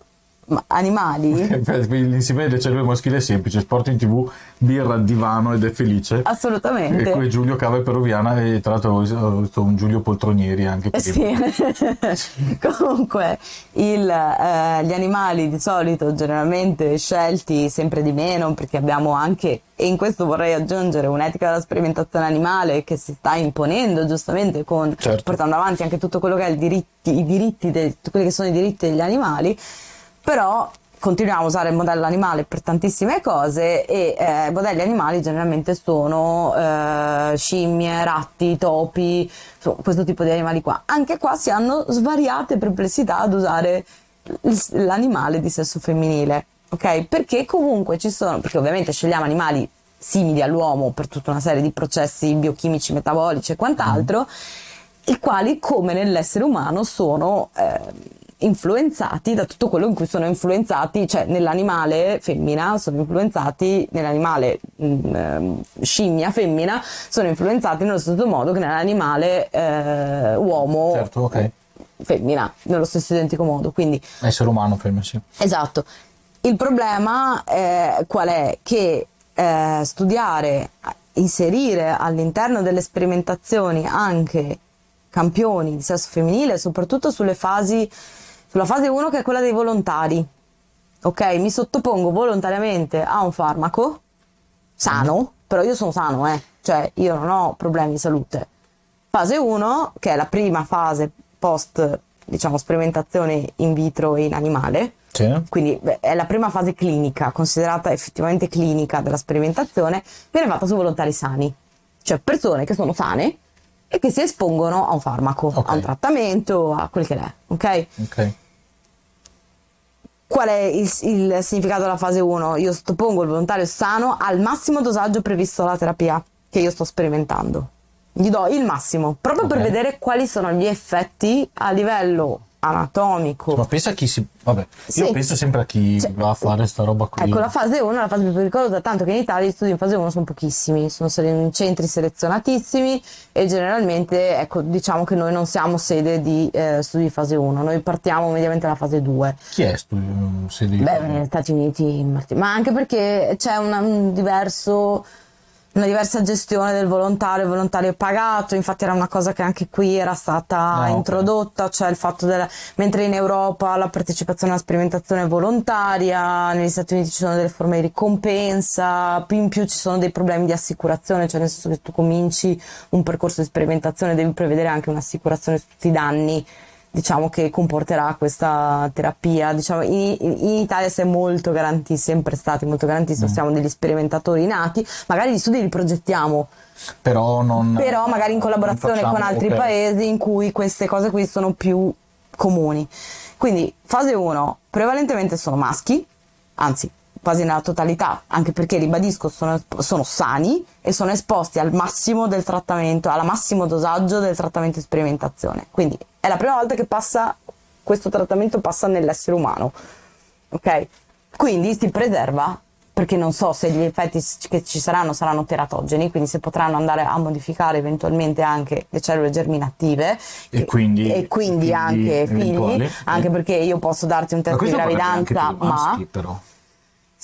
ma- animali L'insieme delle cellule maschili è semplice, sport in tv, birra, divano ed è felice. assolutamente E poi Giulio Cava è peruviana e tra l'altro ho visto un Giulio Poltronieri anche Eh sì. Comunque, il, eh, gli animali di solito generalmente scelti sempre di meno perché abbiamo anche, e in questo vorrei aggiungere, un'etica della sperimentazione animale che si sta imponendo giustamente con, Certo. portando avanti anche tutto quello che è il diritti, i diritti, de- quelli che sono i diritti degli animali, però continuiamo a usare il modello animale per tantissime cose e eh, modelli animali generalmente sono eh, scimmie, ratti, topi, insomma, questo tipo di animali qua. Anche qua si hanno svariate perplessità ad usare l'animale di sesso femminile, ok? Perché comunque ci sono, perché ovviamente scegliamo animali simili all'uomo per tutta una serie di processi biochimici, metabolici e quant'altro, i quali, come nell'essere umano, sono eh, influenzati da tutto quello in cui sono influenzati, cioè nell'animale femmina sono influenzati, nell'animale mm, ehm, scimmia femmina sono influenzati nello stesso modo che nell'animale eh, uomo Certo, ok. femmina, nello stesso identico modo. Quindi Essere umano, fermo, sì. Esatto. Il problema eh, qual è? Che eh, studiare, inserire all'interno delle sperimentazioni anche campioni di sesso femminile, soprattutto sulle fasi, sulla fase 1 che è quella dei volontari. Ok, mi sottopongo volontariamente a un farmaco sano, però io sono sano, eh, cioè io non ho problemi di salute. Fase 1, che è la prima fase post, diciamo, sperimentazione in vitro e in animale, Sì. quindi beh, è la prima fase clinica, considerata effettivamente clinica della sperimentazione, viene fatta su volontari sani, cioè persone che sono sane e che si espongono a un farmaco, Ok. a un trattamento, a quel che è, ok? Ok. Qual è il, il significato della fase 1? Io sottopongo il volontario sano al massimo dosaggio previsto dalla terapia che io sto sperimentando. Gli do il massimo, proprio per Ok. vedere quali sono gli effetti a livello anatomico, Ma pensa a chi si... Vabbè, Sì. io penso sempre a chi Cioè, va a fare sta roba qui. Ecco, la fase 1 è la fase più pericolosa, tanto che in Italia gli studi in fase 1 sono pochissimi, sono centri selezionatissimi e generalmente, ecco, diciamo che noi non siamo sede di eh, studi di fase 1, noi partiamo mediamente dalla fase 2. Chi è stu... se di... Beh, negli Stati Uniti, ma anche perché c'è una, un diverso, una diversa gestione del volontario, il volontario pagato, infatti era una cosa che anche qui era stata ok. introdotta, cioè il fatto della, mentre in Europa la partecipazione alla sperimentazione è volontaria, negli Stati Uniti ci sono delle forme di ricompensa, più in più ci sono dei problemi di assicurazione, cioè nel senso che tu cominci un percorso di sperimentazione devi prevedere anche un'assicurazione su tutti i danni diciamo che comporterà questa terapia. Diciamo, in, in Italia si è molto garantiti, sempre stati molto garantiti, siamo degli sperimentatori nati, magari gli studi li progettiamo, Però non... però magari in collaborazione facciamo- con altri ok. paesi in cui queste cose qui sono più comuni. Quindi fase 1 prevalentemente sono maschi, anzi quasi nella totalità, anche perché ribadisco sono, sono sani e sono esposti al massimo del trattamento, al massimo dosaggio del trattamento di sperimentazione. Quindi è la prima volta che passa questo trattamento passa nell'essere umano. Ok? Quindi si preserva perché non so se gli effetti che ci saranno saranno teratogeni, quindi se potranno andare a modificare eventualmente anche le cellule germinative E che- quindi- e quindi figli anche figli, eventuali. anche perché io posso darti un test di gravidanza, ma maschi, però.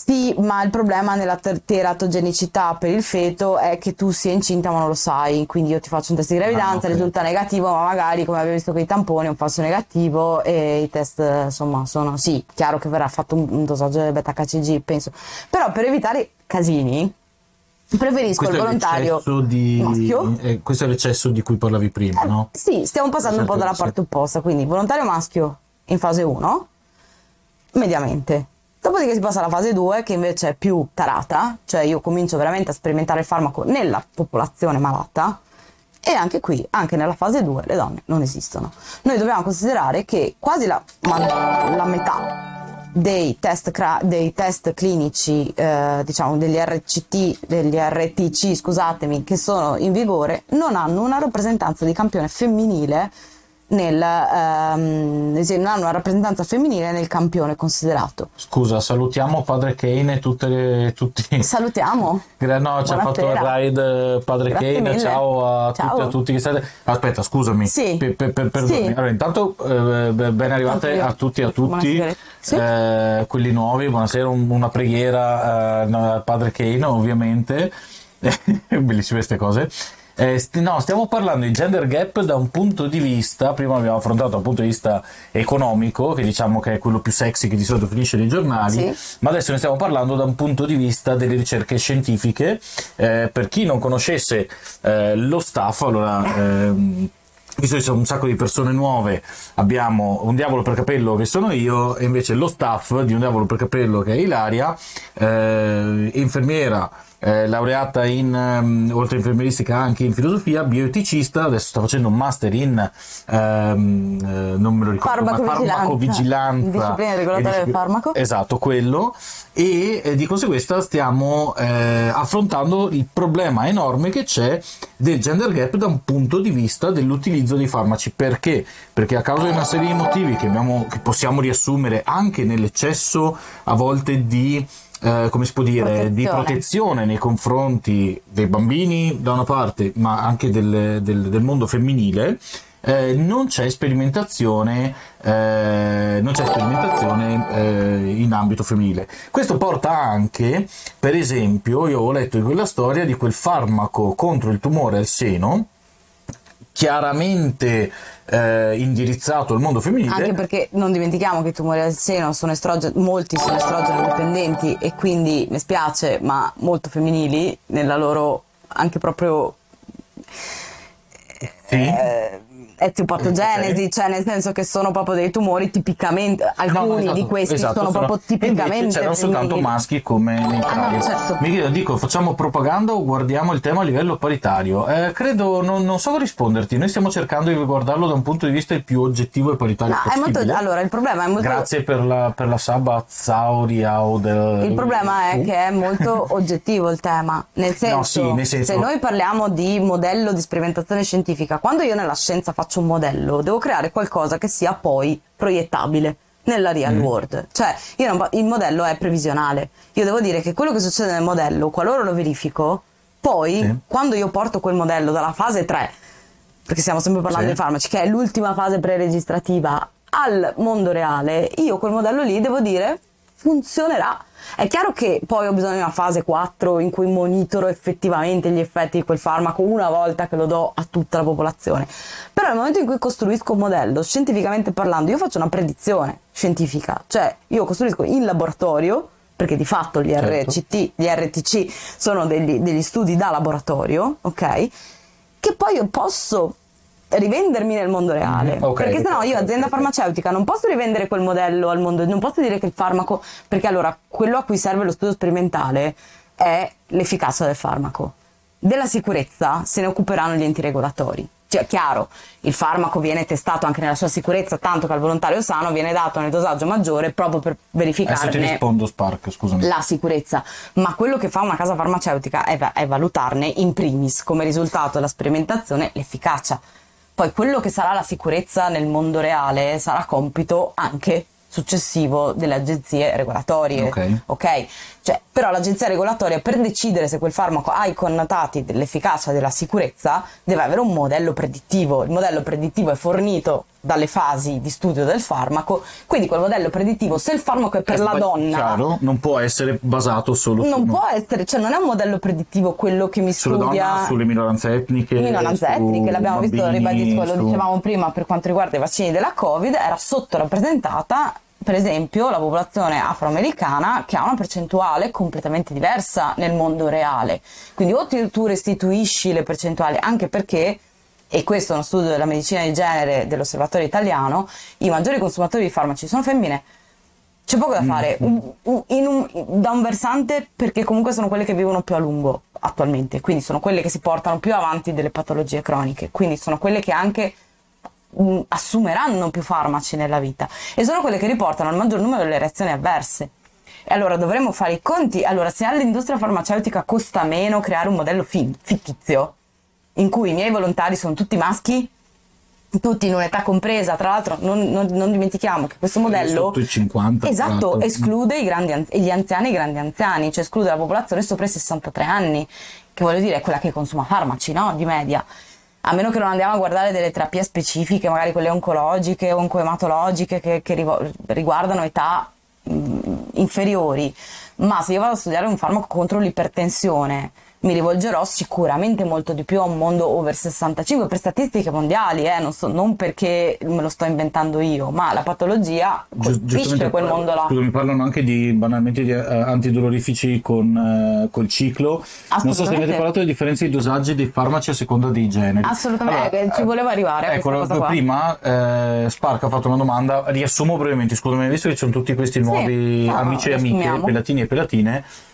Sì, ma il problema nella ter- teratogenicità per il feto è che tu sia incinta ma non lo sai, quindi io ti faccio un test di gravidanza, Ah, ok. risulta negativo, ma magari come abbiamo visto con i tamponi è un falso negativo e i test insomma sono sì, chiaro che verrà fatto un, un dosaggio del beta HCG, penso. Però per evitare casini preferisco Questo il volontario di... maschio. eh, questo è l'eccesso di cui parlavi prima, no? Sì, stiamo passando un po' dalla Sì. parte opposta, quindi volontario maschio in fase 1, mediamente. Dopodiché si passa alla fase 2 che invece è più tarata, cioè io comincio veramente a sperimentare il farmaco nella popolazione malata e anche qui, anche nella fase 2, le donne non esistono. Noi dobbiamo considerare che quasi la, la metà dei test, dei test clinici, eh, diciamo degli RCT, degli RTC, scusatemi, che sono in vigore, non hanno una rappresentanza di campione femminile nel, ehm, non hanno una rappresentanza femminile nel campione considerato. Scusa, salutiamo Padre Kane e tutte le, tutti. Salutiamo. Gra- No, ci ha fatto il ride eh, Padre Grazie Kane. mille. Ciao a Ciao. tutti a tutti. Aspetta, scusami. Sì. Per, per, per- perdonami. Sì. Allora, intanto eh, be- ben arrivate a tutti e a tutti. Sì. eh, quelli nuovi, buonasera, un- una preghiera eh, al Padre Kane, ovviamente. Bellissime queste cose. Eh, st- no, stiamo parlando di gender gap da un punto di vista, prima abbiamo affrontato dal punto di vista economico, che diciamo che è quello più sexy che di solito finisce nei giornali, Sì. ma adesso ne stiamo parlando da un punto di vista delle ricerche scientifiche. Eh, per chi non conoscesse eh, lo staff, allora... ehm, Visto che sono un sacco di persone nuove, abbiamo un diavolo per capello che sono io, e invece lo staff di un diavolo per capello che è Ilaria, eh, infermiera, eh, laureata in ehm, oltre infermieristica anche in filosofia, bioeticista, adesso sta facendo un master in ehm, eh, non me lo ricordo, ma Farmacovigilanza. Disciplina regolatoria del farmaco. Esatto, quello. E eh, di conseguenza stiamo eh, affrontando il problema enorme che c'è del gender gap da un punto di vista dell'utilizzo dei farmaci. Perché? Perché a causa di una serie di motivi che, abbiamo, che possiamo riassumere anche nell'eccesso a volte di eh, come si può dire, di Protezione. protezione nei confronti dei bambini da una parte, ma anche del, del- del mondo femminile, eh, non c'è sperimentazione, eh, non c'è sperimentazione eh, in ambito femminile. Questo porta anche, per esempio, io ho letto di quella storia di quel farmaco contro il tumore al seno, chiaramente eh, indirizzato al mondo femminile. Anche perché non dimentichiamo che i tumori al seno sono estrogeni, molti sono estrogeno dipendenti e quindi mi spiace, ma molto femminili nella loro anche proprio Sì. eh, etipatogenesi, cioè nel senso che sono proprio dei tumori tipicamente, No, alcuni no, esatto, di questi esatto, sono proprio e invece tipicamente c'erano soltanto femminili. maschi come nei Ah, no, certo. Mi chiedo, dico, facciamo propaganda o guardiamo il tema a livello paritario? Eh, credo, non, non so risponderti, noi stiamo cercando di guardarlo da un punto di vista il più oggettivo e paritario No, possibile. molto, allora il problema è molto Grazie per la, per la saba Zauria o del... Il problema è che è molto oggettivo il tema, nel senso, sì, nel senso- se noi parliamo di modello di sperimentazione scientifica, quando io nella scienza faccio un modello, devo creare qualcosa che sia poi proiettabile nella real Mm. world. Cioè, io non il modello è previsionale. Io devo dire che quello che succede nel modello, qualora lo verifico, poi Sì. quando io porto quel modello dalla fase 3 perché stiamo sempre parlando Sì. di farmaci, che è l'ultima fase preregistrativa, al mondo reale, io quel modello lì devo dire funzionerà. È chiaro che poi ho bisogno di una fase 4 in cui monitoro effettivamente gli effetti di quel farmaco una volta che lo do a tutta la popolazione. Però nel momento in cui costruisco un modello, scientificamente parlando, io faccio una predizione scientifica, cioè io costruisco in laboratorio, perché di fatto gli Certo. RCT, gli RTC sono degli, degli studi da laboratorio, ok? Che poi io posso rivendermi nel mondo reale. Mm, ok, perché sennò io, azienda farmaceutica, non posso rivendere quel modello al mondo, non posso dire che il farmaco, perché allora quello a cui serve lo studio sperimentale è l'efficacia del farmaco. Della sicurezza se ne occuperanno gli enti regolatori. Cioè, chiaro, il farmaco viene testato anche nella sua sicurezza, tanto che al volontario sano viene dato nel dosaggio maggiore proprio per Adesso ti rispondo Spark, scusami. la sicurezza, ma quello che fa una casa farmaceutica è, è valutarne in primis come risultato della sperimentazione l'efficacia. Poi quello che sarà la sicurezza nel mondo reale sarà compito anche successivo delle agenzie regolatorie. Ok. ok? Cioè, però l'agenzia regolatoria per decidere se quel farmaco ha i connotati dell'efficacia e della sicurezza deve avere un modello predittivo. Il modello predittivo è fornito dalle fasi di studio del farmaco, quindi quel modello predittivo, se il farmaco è per la Eh, donna, Chiaro, non può essere basato solo non su, può essere, cioè non è un modello predittivo quello che mi sulla studia donna, sulle minoranze etniche. minoranze etniche, l'abbiamo visto, bambini, ribadisco, lo su- dicevamo prima per quanto riguarda i vaccini della Covid, era sottorappresentata per esempio la popolazione afroamericana che ha una percentuale completamente diversa nel mondo reale. Quindi o ti- tu restituisci le percentuali, anche perché, e questo è uno studio della medicina di genere dell'osservatorio italiano, i maggiori consumatori di farmaci sono femmine. C'è poco da fare, Un- un- in un- da un versante perché comunque sono quelle che vivono più a lungo attualmente, quindi sono quelle che si portano più avanti delle patologie croniche, quindi sono quelle che anche mh, assumeranno più farmaci nella vita e sono quelle che riportano il maggior numero delle reazioni avverse. E allora dovremmo fare i conti. Allora, se all'industria farmaceutica costa meno creare un modello fi- fittizio in cui i miei volontari sono tutti maschi, tutti in un'età compresa, tra l'altro non, non- non dimentichiamo che questo modello Sotto i 50. esatto, esclude i grandi an- gli anziani e i grandi anziani, cioè esclude la popolazione sopra i 63 anni, che voglio dire è quella che consuma farmaci, no? Di media. A meno che non andiamo a guardare delle terapie specifiche, magari quelle oncologiche o oncoematologiche che, che riguardano età mh, inferiori, ma se io vado a studiare un farmaco contro l'ipertensione, mi rivolgerò sicuramente molto di più a un mondo over 65 per statistiche mondiali, eh, non, so- non perché me lo sto inventando io, ma la patologia colpisce quel mondo là. Scusami, parlano anche di banalmente di eh, antidolorifici con eh, col ciclo. Non so se avete parlato delle differenze di dosaggi dei farmaci a seconda dei generi. Assolutamente, eh, ci volevo arrivare a Ecco, prima eh, Spark ha fatto una domanda, riassumo brevemente, scusami, visto che ci sono tutti questi nuovi no, amici e amiche, pelatini e pelatine, eh,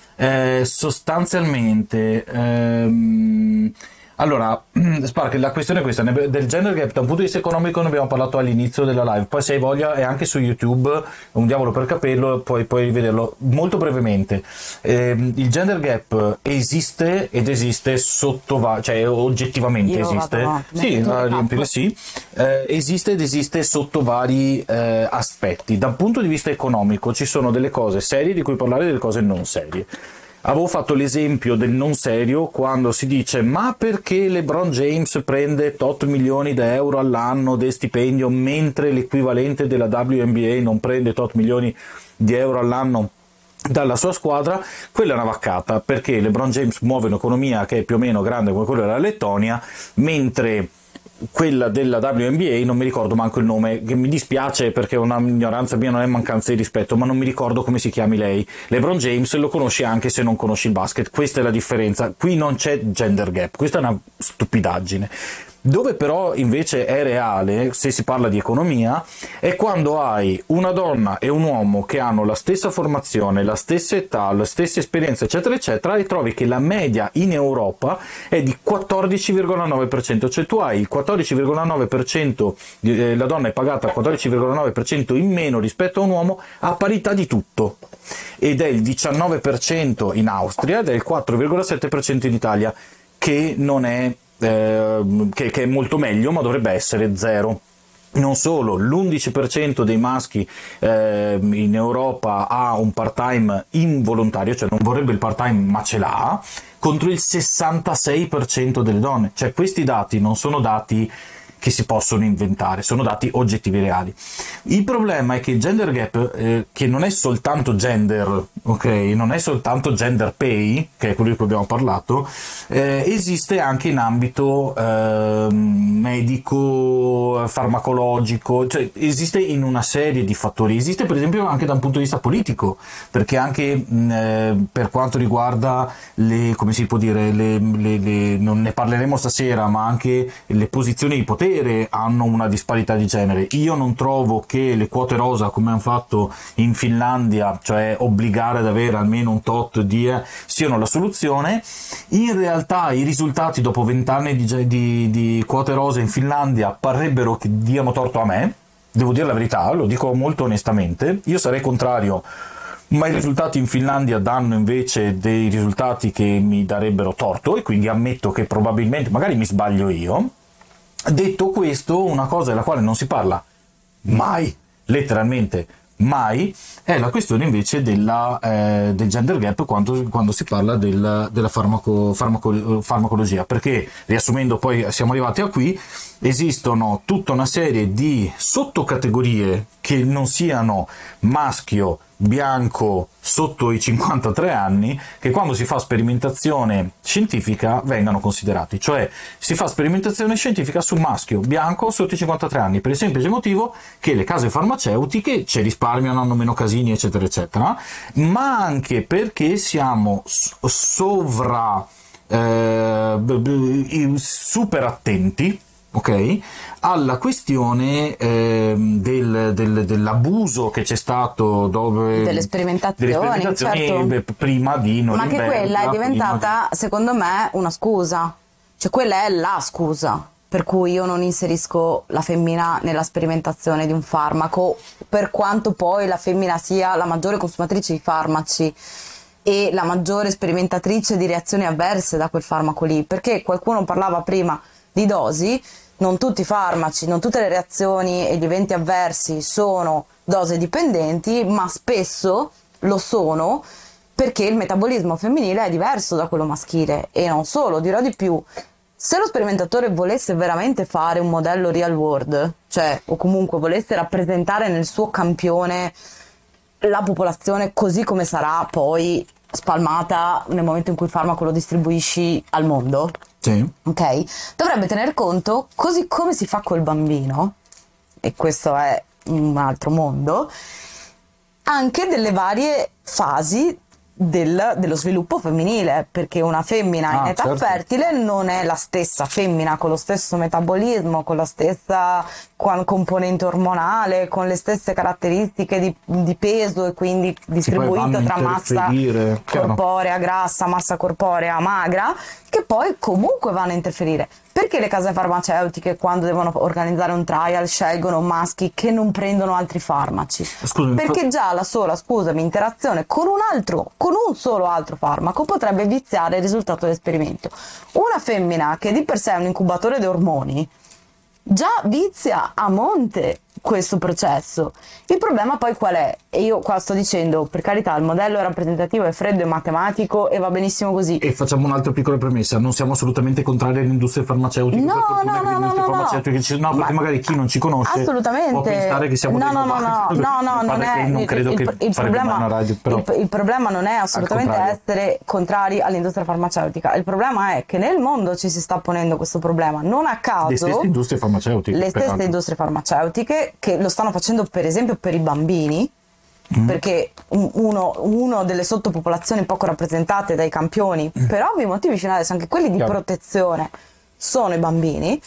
sostanzialmente... ehm, allora, Spark, la questione è questa, del gender gap da un punto di vista economico ne abbiamo parlato all'inizio della live, poi se hai voglia è anche su YouTube, un diavolo per capello, poi puoi rivederlo molto brevemente. Ehm, il gender gap esiste ed esiste sotto, va- cioè oggettivamente Io vado esiste, avanti, sì, metto a il riempire capo. sì, Eh, esiste ed esiste sotto vari eh, aspetti. Da un punto di vista economico ci sono delle cose serie di cui parlare e delle cose non serie. Avevo fatto l'esempio del non serio quando si dice ma perché LeBron James prende 8 milioni di euro all'anno di stipendio mentre l'equivalente della WNBA non prende 8 milioni di euro all'anno dalla sua squadra, quella è una vaccata perché LeBron James muove un'economia che è più o meno grande come quella della Lettonia, mentre quella della WNBA non mi ricordo manco il nome, che mi dispiace perché è una ignoranza mia, non è mancanza di rispetto, ma non mi ricordo come si chiami lei. LeBron James lo conosci anche se non conosci il basket, questa è la differenza. Qui non c'è gender gap, questa è una stupidaggine. Dove però invece è reale, se si parla di economia, è quando hai una donna e un uomo che hanno la stessa formazione, la stessa età, la stessa esperienza, eccetera, eccetera, e trovi che la media in Europa è di 14,9%, cioè tu hai il 14,9%, di- eh, la donna è pagata 14,9% in meno rispetto a un uomo a parità di tutto, ed è il 19% in Austria ed è il 4,7% in Italia, che non è ehm, che, che è molto meglio, ma dovrebbe essere zero. Non solo, l'11% dei maschi ehm, in Europa ha un part-time involontario, cioè non vorrebbe il part-time ma ce l'ha, contro il 66% delle donne. Cioè questi dati non sono dati che si possono inventare, sono dati oggettivi reali. Il problema è che il gender gap, eh, che non è soltanto gender, ok, non è soltanto gender pay, che è quello di cui abbiamo parlato, eh, esiste anche in ambito ehm, medico, farmacologico, cioè esiste in una serie di fattori, esiste per esempio anche da un punto di vista politico, perché anche mh, eh, per quanto riguarda le, come si può dire, le, le- le- non ne parleremo stasera, ma anche le posizioni di potere hanno una disparità di genere. Io non trovo che le quote rosa, come hanno fatto in Finlandia, cioè obbligare ad avere almeno un tot di, eh, siano la soluzione. In realtà i risultati dopo vent'anni di, di, di quote rosa in Finlandia parrebbero che diano torto a me. Devo dire la verità, lo dico molto onestamente. Io sarei contrario ma i risultati in Finlandia danno invece dei risultati che mi darebbero torto e quindi ammetto che probabilmente, magari mi sbaglio io. Detto questo, una cosa della quale non si parla mai, letteralmente mai, è la questione invece della, eh, del gender gap quando, quando si parla del- della farmaco- farmaco- farmacologia, perché riassumendo poi siamo arrivati a qui, esistono tutta una serie di sottocategorie che non siano maschio, bianco, sotto i 53 anni, che quando si fa sperimentazione scientifica vengano considerati. Cioè si fa sperimentazione scientifica su maschio, bianco, sotto i 53 anni, per il semplice motivo che le case farmaceutiche ci risparmiano, hanno meno casini, eccetera, eccetera, ma anche perché siamo sovra... eh, super attenti ok, alla questione ehm, del- del- dell'abuso che c'è stato dove, Delle sperimentazioni, delle sperimentazioni, certo. prima di Ma che Norimberga, quella è diventata, secondo me, una scusa. Cioè, quella è la scusa per cui io non inserisco la femmina nella sperimentazione di un farmaco, per quanto poi la femmina sia la maggiore consumatrice di farmaci e la maggiore sperimentatrice di reazioni avverse da quel farmaco lì. Perché qualcuno parlava prima di dosi, non tutti i farmaci, non tutte le reazioni e gli eventi avversi sono dose dipendenti, ma spesso lo sono perché il metabolismo femminile è diverso da quello maschile e non solo, dirò di più. Se lo sperimentatore volesse veramente fare un modello real world, cioè o comunque volesse rappresentare nel suo campione la popolazione così come sarà poi spalmata nel momento in cui il farmaco lo distribuisci al mondo, Sì. ok? Dovrebbe tener conto, così come si fa col bambino, e questo è un altro mondo, anche delle varie fasi del- dello sviluppo femminile, perché una femmina in Ah, età certo. fertile non è la stessa femmina con lo stesso metabolismo, con la stessa qua- componente ormonale, con le stesse caratteristiche di, di peso e quindi distribuito tra massa chiaro. corporea grassa, massa corporea magra, che poi comunque vanno a interferire. Perché le case farmaceutiche quando devono organizzare un trial scelgono maschi che non prendono altri farmaci? Scusami, Perché già la sola, scusami, interazione con un altro, con un solo altro farmaco potrebbe viziare il risultato dell'esperimento. Una femmina che di per sé è un incubatore di ormoni già vizia a monte questo processo. Il problema poi qual è? E io qua sto dicendo, per carità, il modello rappresentativo è freddo e matematico e va benissimo così. E facciamo un'altra piccola premessa, non siamo assolutamente contrari alle industrie farmaceutiche, No, no, no, no, no, farmaceutiche ci- no, perché Ma- magari chi non ci conosce Assolutamente. può pensare che siamo no, dei no, no, no, no, no, non è non credo il, che il problema, una radio, però il, il problema non è assolutamente essere contrari all'industria farmaceutica, il problema è che nel mondo ci si sta ponendo questo problema, non a caso le stesse industrie farmaceutiche. le stesse industrie farmaceutiche che lo stanno facendo per esempio per i bambini Mm. perché un- uno, uno delle sottopopolazioni poco rappresentate dai campioni per ovvi motivi fino adesso anche quelli di Mm. Chiaro. protezione sono i bambini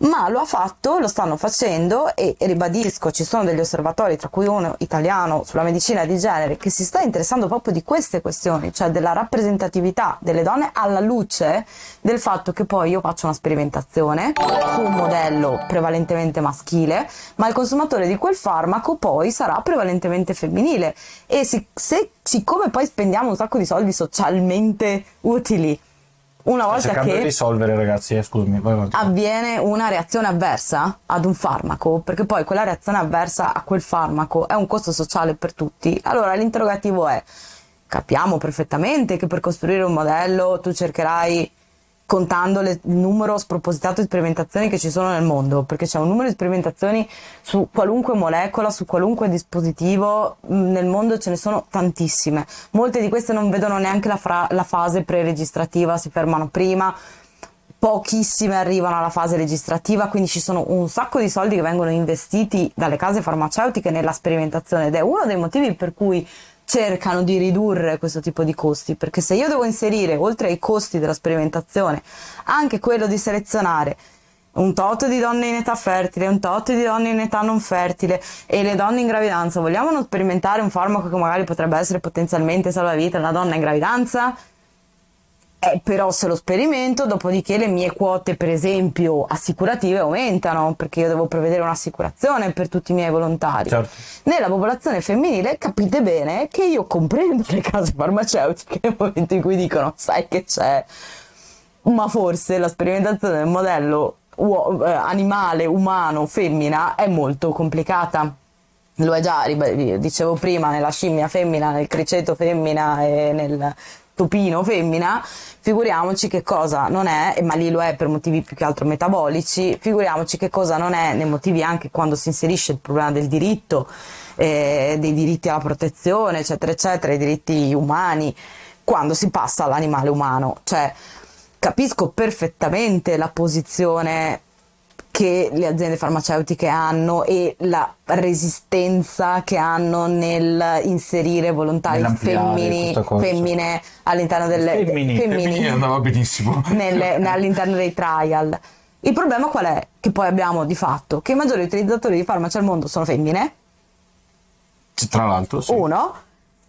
ma lo ha fatto, lo stanno facendo e, ribadisco, ci sono degli osservatori, tra cui uno italiano sulla medicina di genere, che si sta interessando proprio di queste questioni, cioè della rappresentatività delle donne alla luce del fatto che poi io faccio una sperimentazione su un modello prevalentemente maschile, ma il consumatore di quel farmaco poi sarà prevalentemente femminile. E si- se, siccome poi spendiamo un sacco di soldi socialmente utili, una volta che risolvere ragazzi, eh, scusami. avviene una reazione avversa ad un farmaco, perché poi quella reazione avversa a quel farmaco è un costo sociale per tutti. Allora l'interrogativo è, capiamo perfettamente che per costruire un modello tu cercherai contando le- il numero spropositato di sperimentazioni che ci sono nel mondo, perché c'è un numero di sperimentazioni su qualunque molecola, su qualunque dispositivo, mh, nel mondo ce ne sono tantissime. Molte di queste non vedono neanche la, fra- la fase pre-registrativa, si fermano prima, pochissime arrivano alla fase registrativa, quindi ci sono un sacco di soldi che vengono investiti dalle case farmaceutiche nella sperimentazione ed è uno dei motivi per cui cercano di ridurre questo tipo di costi, perché se io devo inserire oltre ai costi della sperimentazione anche quello di selezionare un tot di donne in età fertile, un tot di donne in età non fertile e le donne in gravidanza, vogliamo non sperimentare un farmaco che magari potrebbe essere potenzialmente salvavita a una donna in gravidanza? Eh, però se lo sperimento, dopodiché le mie quote, per esempio, assicurative aumentano, perché io devo prevedere un'assicurazione per tutti i miei volontari. Certo. Nella popolazione femminile capite bene che io comprendo le case farmaceutiche nel momento in cui dicono, sai che c'è, ma forse la sperimentazione del modello uo- eh, animale, umano, femmina è molto complicata. Lo è già, dicevo prima, nella scimmia femmina, nel criceto femmina e nel topino femmina, figuriamoci che cosa non è, ma lì lo è per motivi più che altro metabolici, figuriamoci che cosa non è nei motivi anche quando si inserisce il problema del diritto, eh, dei diritti alla protezione, eccetera, eccetera, i diritti umani, quando si passa all'animale umano. Cioè, capisco perfettamente la posizione che le aziende farmaceutiche hanno e la resistenza che hanno nel inserire volontari femmini, femmine all'interno delle Femmini, femmini femmini andava benissimo. nelle- all'interno dei trial. Il problema qual è? Che poi abbiamo di fatto che i maggiori utilizzatori di farmaci al mondo sono femmine, Tra l'altro, sì. uno,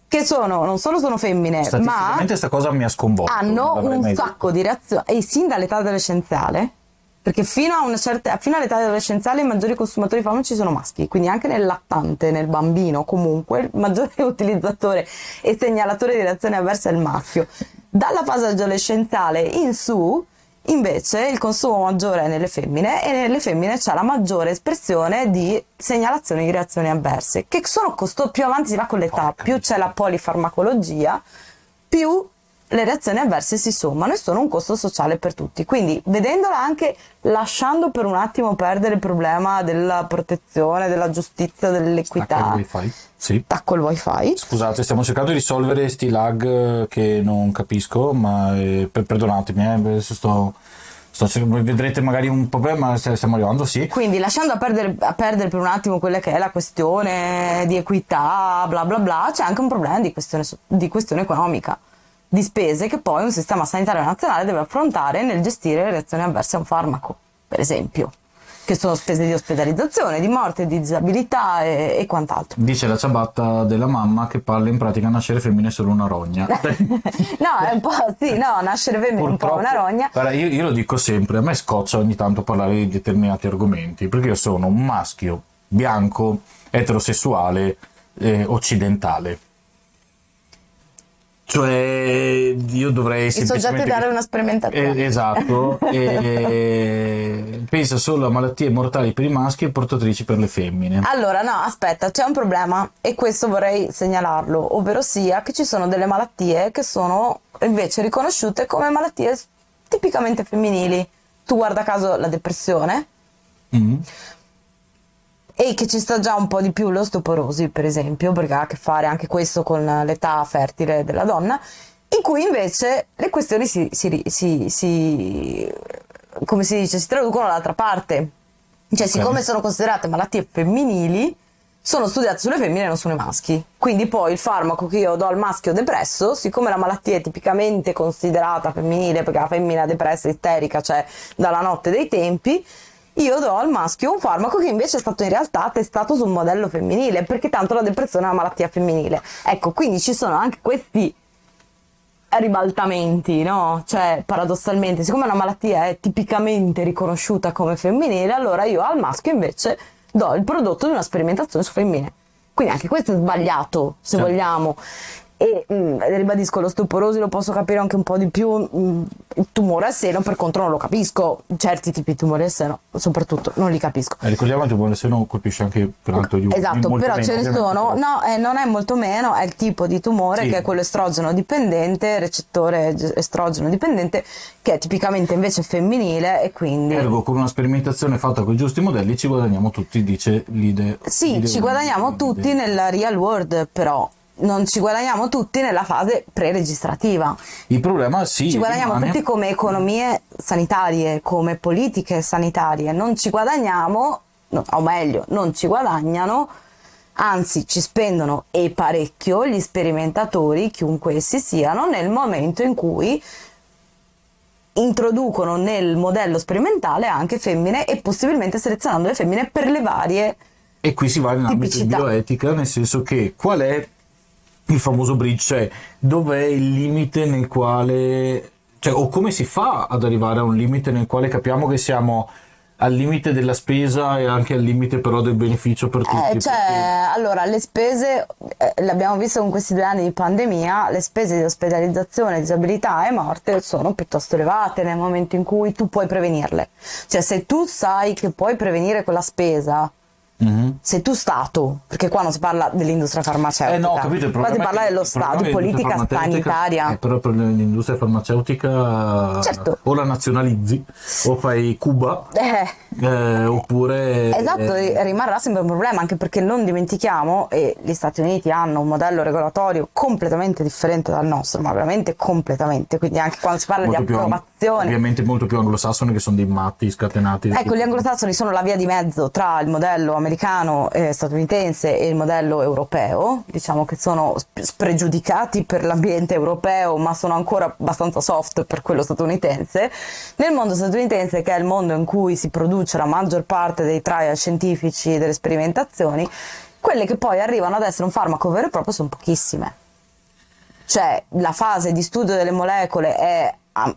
che sono, non solo sono femmine, ma questa cosa mi ha sconvolto. hanno un sacco di reazioni e sin dall'età adolescenziale perché fino, fino all'età adolescenziale i maggiori consumatori di farmaci sono maschi quindi anche nel lattante, nel bambino comunque il maggiore utilizzatore e segnalatore di reazioni avverse è il maschio. Dalla fase adolescenziale in su Invece il consumo maggiore è nelle femmine e nelle femmine c'è la maggiore espressione di segnalazioni di reazioni avverse, che sono costo- più avanti si va con l'età, più c'è la polifarmacologia, più le reazioni avverse si sommano e sono un costo sociale per tutti. Quindi, vedendola anche lasciando per un attimo perdere il problema della protezione, della giustizia, dell'equità. Stacca il wifi. Sì. Tacco il wifi. Scusate, stiamo cercando di risolvere sti lag eh, che non capisco, ma eh, per- perdonatemi, eh, sto, sto vedrete magari un problema, ma st- stiamo arrivando, sì. Quindi lasciando a perdere, a perdere per un attimo quella che è la questione di equità, bla bla bla, c'è anche un problema di questione, di questione economica, di spese che poi un sistema sanitario nazionale deve affrontare nel gestire le reazioni avverse a un farmaco, per esempio, che sono spese di ospedalizzazione, di morte, di disabilità e, e quant'altro. Dice la ciabatta della mamma che parla in pratica nascere femmine è solo una rogna. no, è un po' sì, no, nascere femmina è un po' una rogna. Guarda, io, io lo dico sempre, a me scoccia ogni tanto parlare di determinati argomenti, perché io sono un maschio bianco, eterosessuale, eh, occidentale. Cioè, io dovrei I soggetti semplicemente... dare una sperimentazione. Eh, esatto, e pensa solo a malattie mortali per i maschi e portatrici per le femmine. Allora, no, aspetta, c'è un problema e questo vorrei segnalarlo, ovvero sia che ci sono delle malattie che sono invece riconosciute come malattie tipicamente femminili. Tu guarda caso la depressione Mm. E che ci sta già un po' di più l'osteoporosi, per esempio, perché ha a che fare anche questo con l'età fertile della donna, in cui invece le questioni si, si- si- si- come si dice, si traducono dall'altra parte. Cioè, siccome sono considerate malattie femminili, sono studiate sulle femmine e non sulle maschi. Quindi poi il farmaco che io do al maschio depresso, siccome la malattia è tipicamente considerata femminile, perché la femmina depressa e isterica c'è dalla notte dei tempi, io do al maschio un farmaco che invece è stato in realtà testato su un modello femminile, perché tanto la depressione è una malattia femminile. Ecco, quindi ci sono anche questi ribaltamenti, no? Cioè, paradossalmente, siccome una malattia è tipicamente riconosciuta come femminile, allora io al maschio invece do il prodotto di una sperimentazione su femmine. Quindi anche questo è sbagliato, se Certo. vogliamo. E mm, ribadisco, l'osteoporosi lo posso capire anche un po' di più, mm, il tumore al seno per contro non lo capisco, certi tipi di tumori al seno soprattutto non li capisco. Eh, ricordiamo che il tumore al seno colpisce anche per altro di Esatto, però meno, ce ne sono, no, eh, non è molto meno, è il tipo di tumore Sì. che è quello estrogeno dipendente, recettore ge- estrogeno dipendente, che è tipicamente invece femminile e quindi... Ergo, con una sperimentazione fatta con i giusti modelli ci guadagniamo tutti, dice l'ide. Sì, l'ide- ci guadagniamo l'ide- tutti nella real world, però non ci guadagniamo tutti nella fase pre-registrativa. Il problema sì, Ci guadagniamo rimane- tutti come economie sanitarie, come politiche sanitarie, non ci guadagniamo, no, o meglio, non ci guadagnano, anzi ci spendono e parecchio gli sperimentatori, chiunque essi siano, nel momento in cui introducono nel modello sperimentale anche femmine e possibilmente selezionando le femmine per le varie E qui si va in ambito di bioetica, nel senso che qual è il famoso bridge, cioè dov'è il limite nel quale, cioè, o come si fa ad arrivare a un limite nel quale capiamo che siamo al limite della spesa e anche al limite però del beneficio per tutti. Eh, cioè, allora, le spese, eh, l'abbiamo visto con questi due anni di pandemia, le spese di ospedalizzazione, disabilità e morte sono piuttosto elevate nel momento in cui tu puoi prevenirle. Cioè, se tu sai che puoi prevenire quella spesa, Mhm. se tu Stato, perché qua non si parla dell'industria farmaceutica, Eh no, capito, il qua si parla dello Stato, di politica sanitaria. eh, però per l'industria farmaceutica Certo. o la nazionalizzi o fai Cuba Eh, eh, oppure... Esatto, eh, rimarrà sempre un problema, anche perché non dimentichiamo, e gli Stati Uniti hanno un modello regolatorio completamente differente dal nostro, ma veramente completamente, quindi anche quando si parla di molto più ang- approvazione. ovviamente molto più anglosassone che sono dei matti scatenati. Ecco, gli anglosassoni sono la via di mezzo tra il modello americano e statunitense e il modello europeo, diciamo che sono sp- spregiudicati per l'ambiente europeo, ma sono ancora abbastanza soft per quello statunitense. Nel mondo statunitense, che è il mondo in cui si produce la maggior parte dei trial scientifici e delle sperimentazioni, quelle che poi arrivano ad essere un farmaco vero e proprio sono pochissime cioè la fase di studio delle molecole è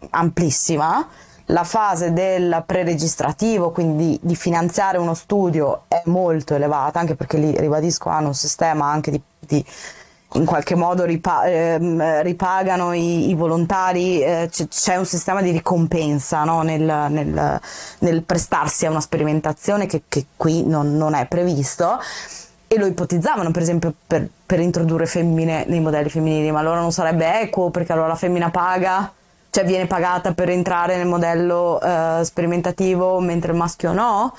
amplissima, la fase del preregistrativo, quindi di finanziare uno studio, è molto elevata, anche perché lì, ribadisco, hanno un sistema anche di, di in qualche modo ripa- ehm, ripagano i, i volontari, eh, c- c'è un sistema di ricompensa no? nel, nel, nel, prestarsi a una sperimentazione che, che qui non, non, è previsto e lo ipotizzavano per esempio per, per, introdurre femmine nei modelli femminili, ma allora non sarebbe equo perché allora la femmina paga, cioè viene pagata per entrare nel modello eh, sperimentativo mentre il maschio no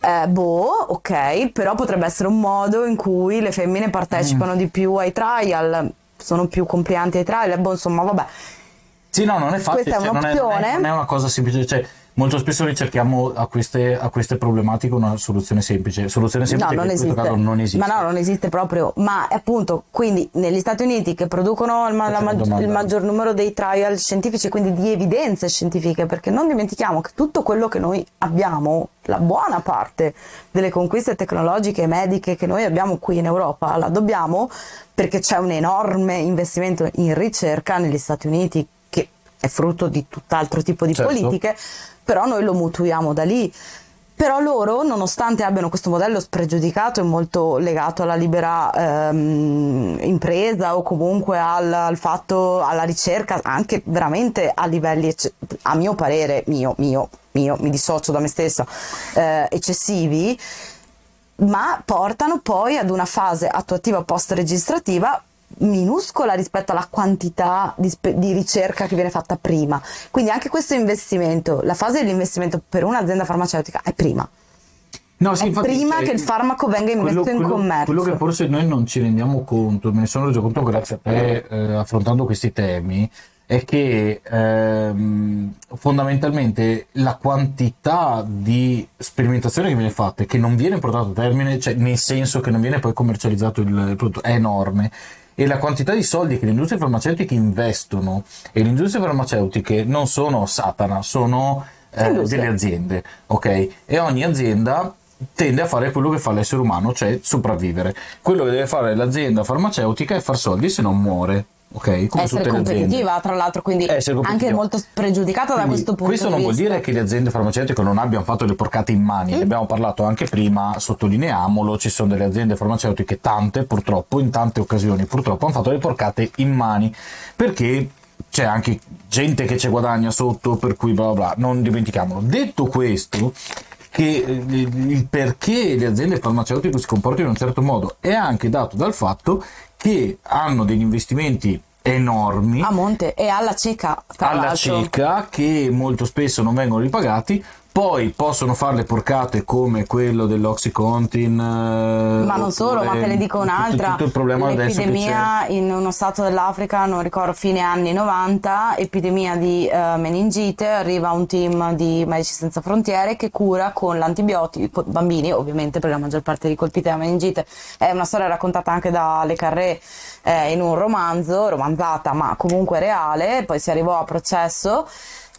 eh, boh, ok, però potrebbe essere un modo in cui le femmine partecipano mm. di più ai trial, sono più complianti ai trial, boh, insomma, vabbè. Sì, no, non è facile, Questa è un'opzione. Cioè, non, è, non è una cosa semplice, cioè molto spesso ricerchiamo a queste, a queste, problematiche una soluzione semplice. Soluzione semplice no, non esiste. non esiste. Ma no, non esiste proprio. Ma appunto, quindi negli Stati Uniti che producono il, ma- mag- il, maggior numero dei trial scientifici, quindi di evidenze scientifiche, perché non dimentichiamo che tutto quello che noi abbiamo, la buona parte delle conquiste tecnologiche e mediche che noi abbiamo qui in Europa, la dobbiamo perché c'è un enorme investimento in ricerca negli Stati Uniti che è frutto di tutt'altro tipo di certo. politiche però noi lo mutuiamo da lì. Però loro, nonostante abbiano questo modello spregiudicato e molto legato alla libera ehm, impresa o comunque al, al, fatto, alla ricerca, anche veramente a livelli, a mio parere, mio, mio, mio, mi dissocio da me stessa, eh, eccessivi, ma portano poi ad una fase attuativa post-registrativa minuscola rispetto alla quantità di, di, ricerca che viene fatta prima. Quindi anche questo investimento, la fase dell'investimento per un'azienda farmaceutica è prima. No, sì, infatti, prima cioè, che il farmaco venga quello, in quello, commercio. Quello che forse noi non ci rendiamo conto, me ne sono reso conto grazie a te eh, affrontando questi temi, è che ehm, fondamentalmente la quantità di sperimentazione che viene fatta e che non viene portata a termine, cioè nel senso che non viene poi commercializzato il, il prodotto, è enorme e la quantità di soldi che le industrie farmaceutiche investono e le industrie farmaceutiche non sono Satana, sono eh, delle aziende, ok? E ogni azienda tende a fare quello che fa l'essere umano, cioè sopravvivere. Quello che deve fare l'azienda farmaceutica è far soldi se non muore. Ok, come essere competitiva, tra l'altro, quindi anche molto pregiudicata da questo punto questo di vista. Questo non vuol dire che le aziende farmaceutiche non abbiano fatto le porcate in mani, mm. ne abbiamo parlato anche prima, sottolineiamolo, ci sono delle aziende farmaceutiche, tante purtroppo, in tante occasioni purtroppo hanno fatto le porcate in mani, perché c'è anche gente che ci guadagna sotto, per cui bla bla bla, non dimentichiamolo. Detto questo, che eh, il perché le aziende farmaceutiche si comportano in un certo modo è anche dato dal fatto che hanno degli investimenti enormi a monte e alla cieca alla l'altro. cieca che molto spesso non vengono ripagati poi possono fare le porcate come quello dell'Oxycontin. Eh, ma non solo, ma te ne dico un'altra. Tutto, tutto il problema L'epidemia in uno stato dell'Africa, non ricordo, fine anni 90, epidemia di uh, meningite, arriva un team di Medici Senza Frontiere che cura con l'antibiotico, bambini ovviamente perché la maggior parte di colpiti da meningite. È una storia raccontata anche da Le Carré eh, in un romanzo, romanzata ma comunque reale, poi si arrivò a processo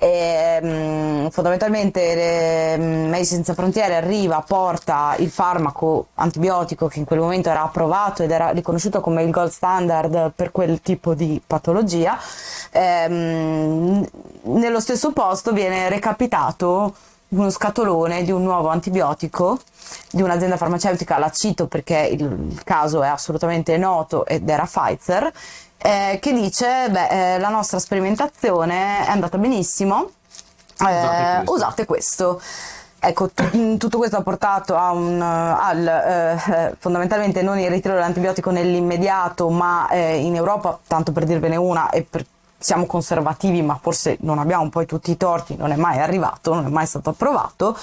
e, mh, fondamentalmente Medici Senza Frontiere arriva, porta il farmaco antibiotico che in quel momento era approvato ed era riconosciuto come il gold standard per quel tipo di patologia. E, mh, nello stesso posto viene recapitato uno scatolone di un nuovo antibiotico di un'azienda farmaceutica, la cito perché il caso è assolutamente noto ed era Pfizer, eh, che dice, beh, eh, la nostra sperimentazione è andata benissimo, usate questo. Usate questo. Ecco, t- mm, tutto questo ha portato a un, al eh, fondamentalmente non il ritiro dell'antibiotico nell'immediato, ma eh, in Europa, tanto per dirvene una, e per, siamo conservativi, ma forse non abbiamo poi tutti i torti, non è mai arrivato, non è mai stato approvato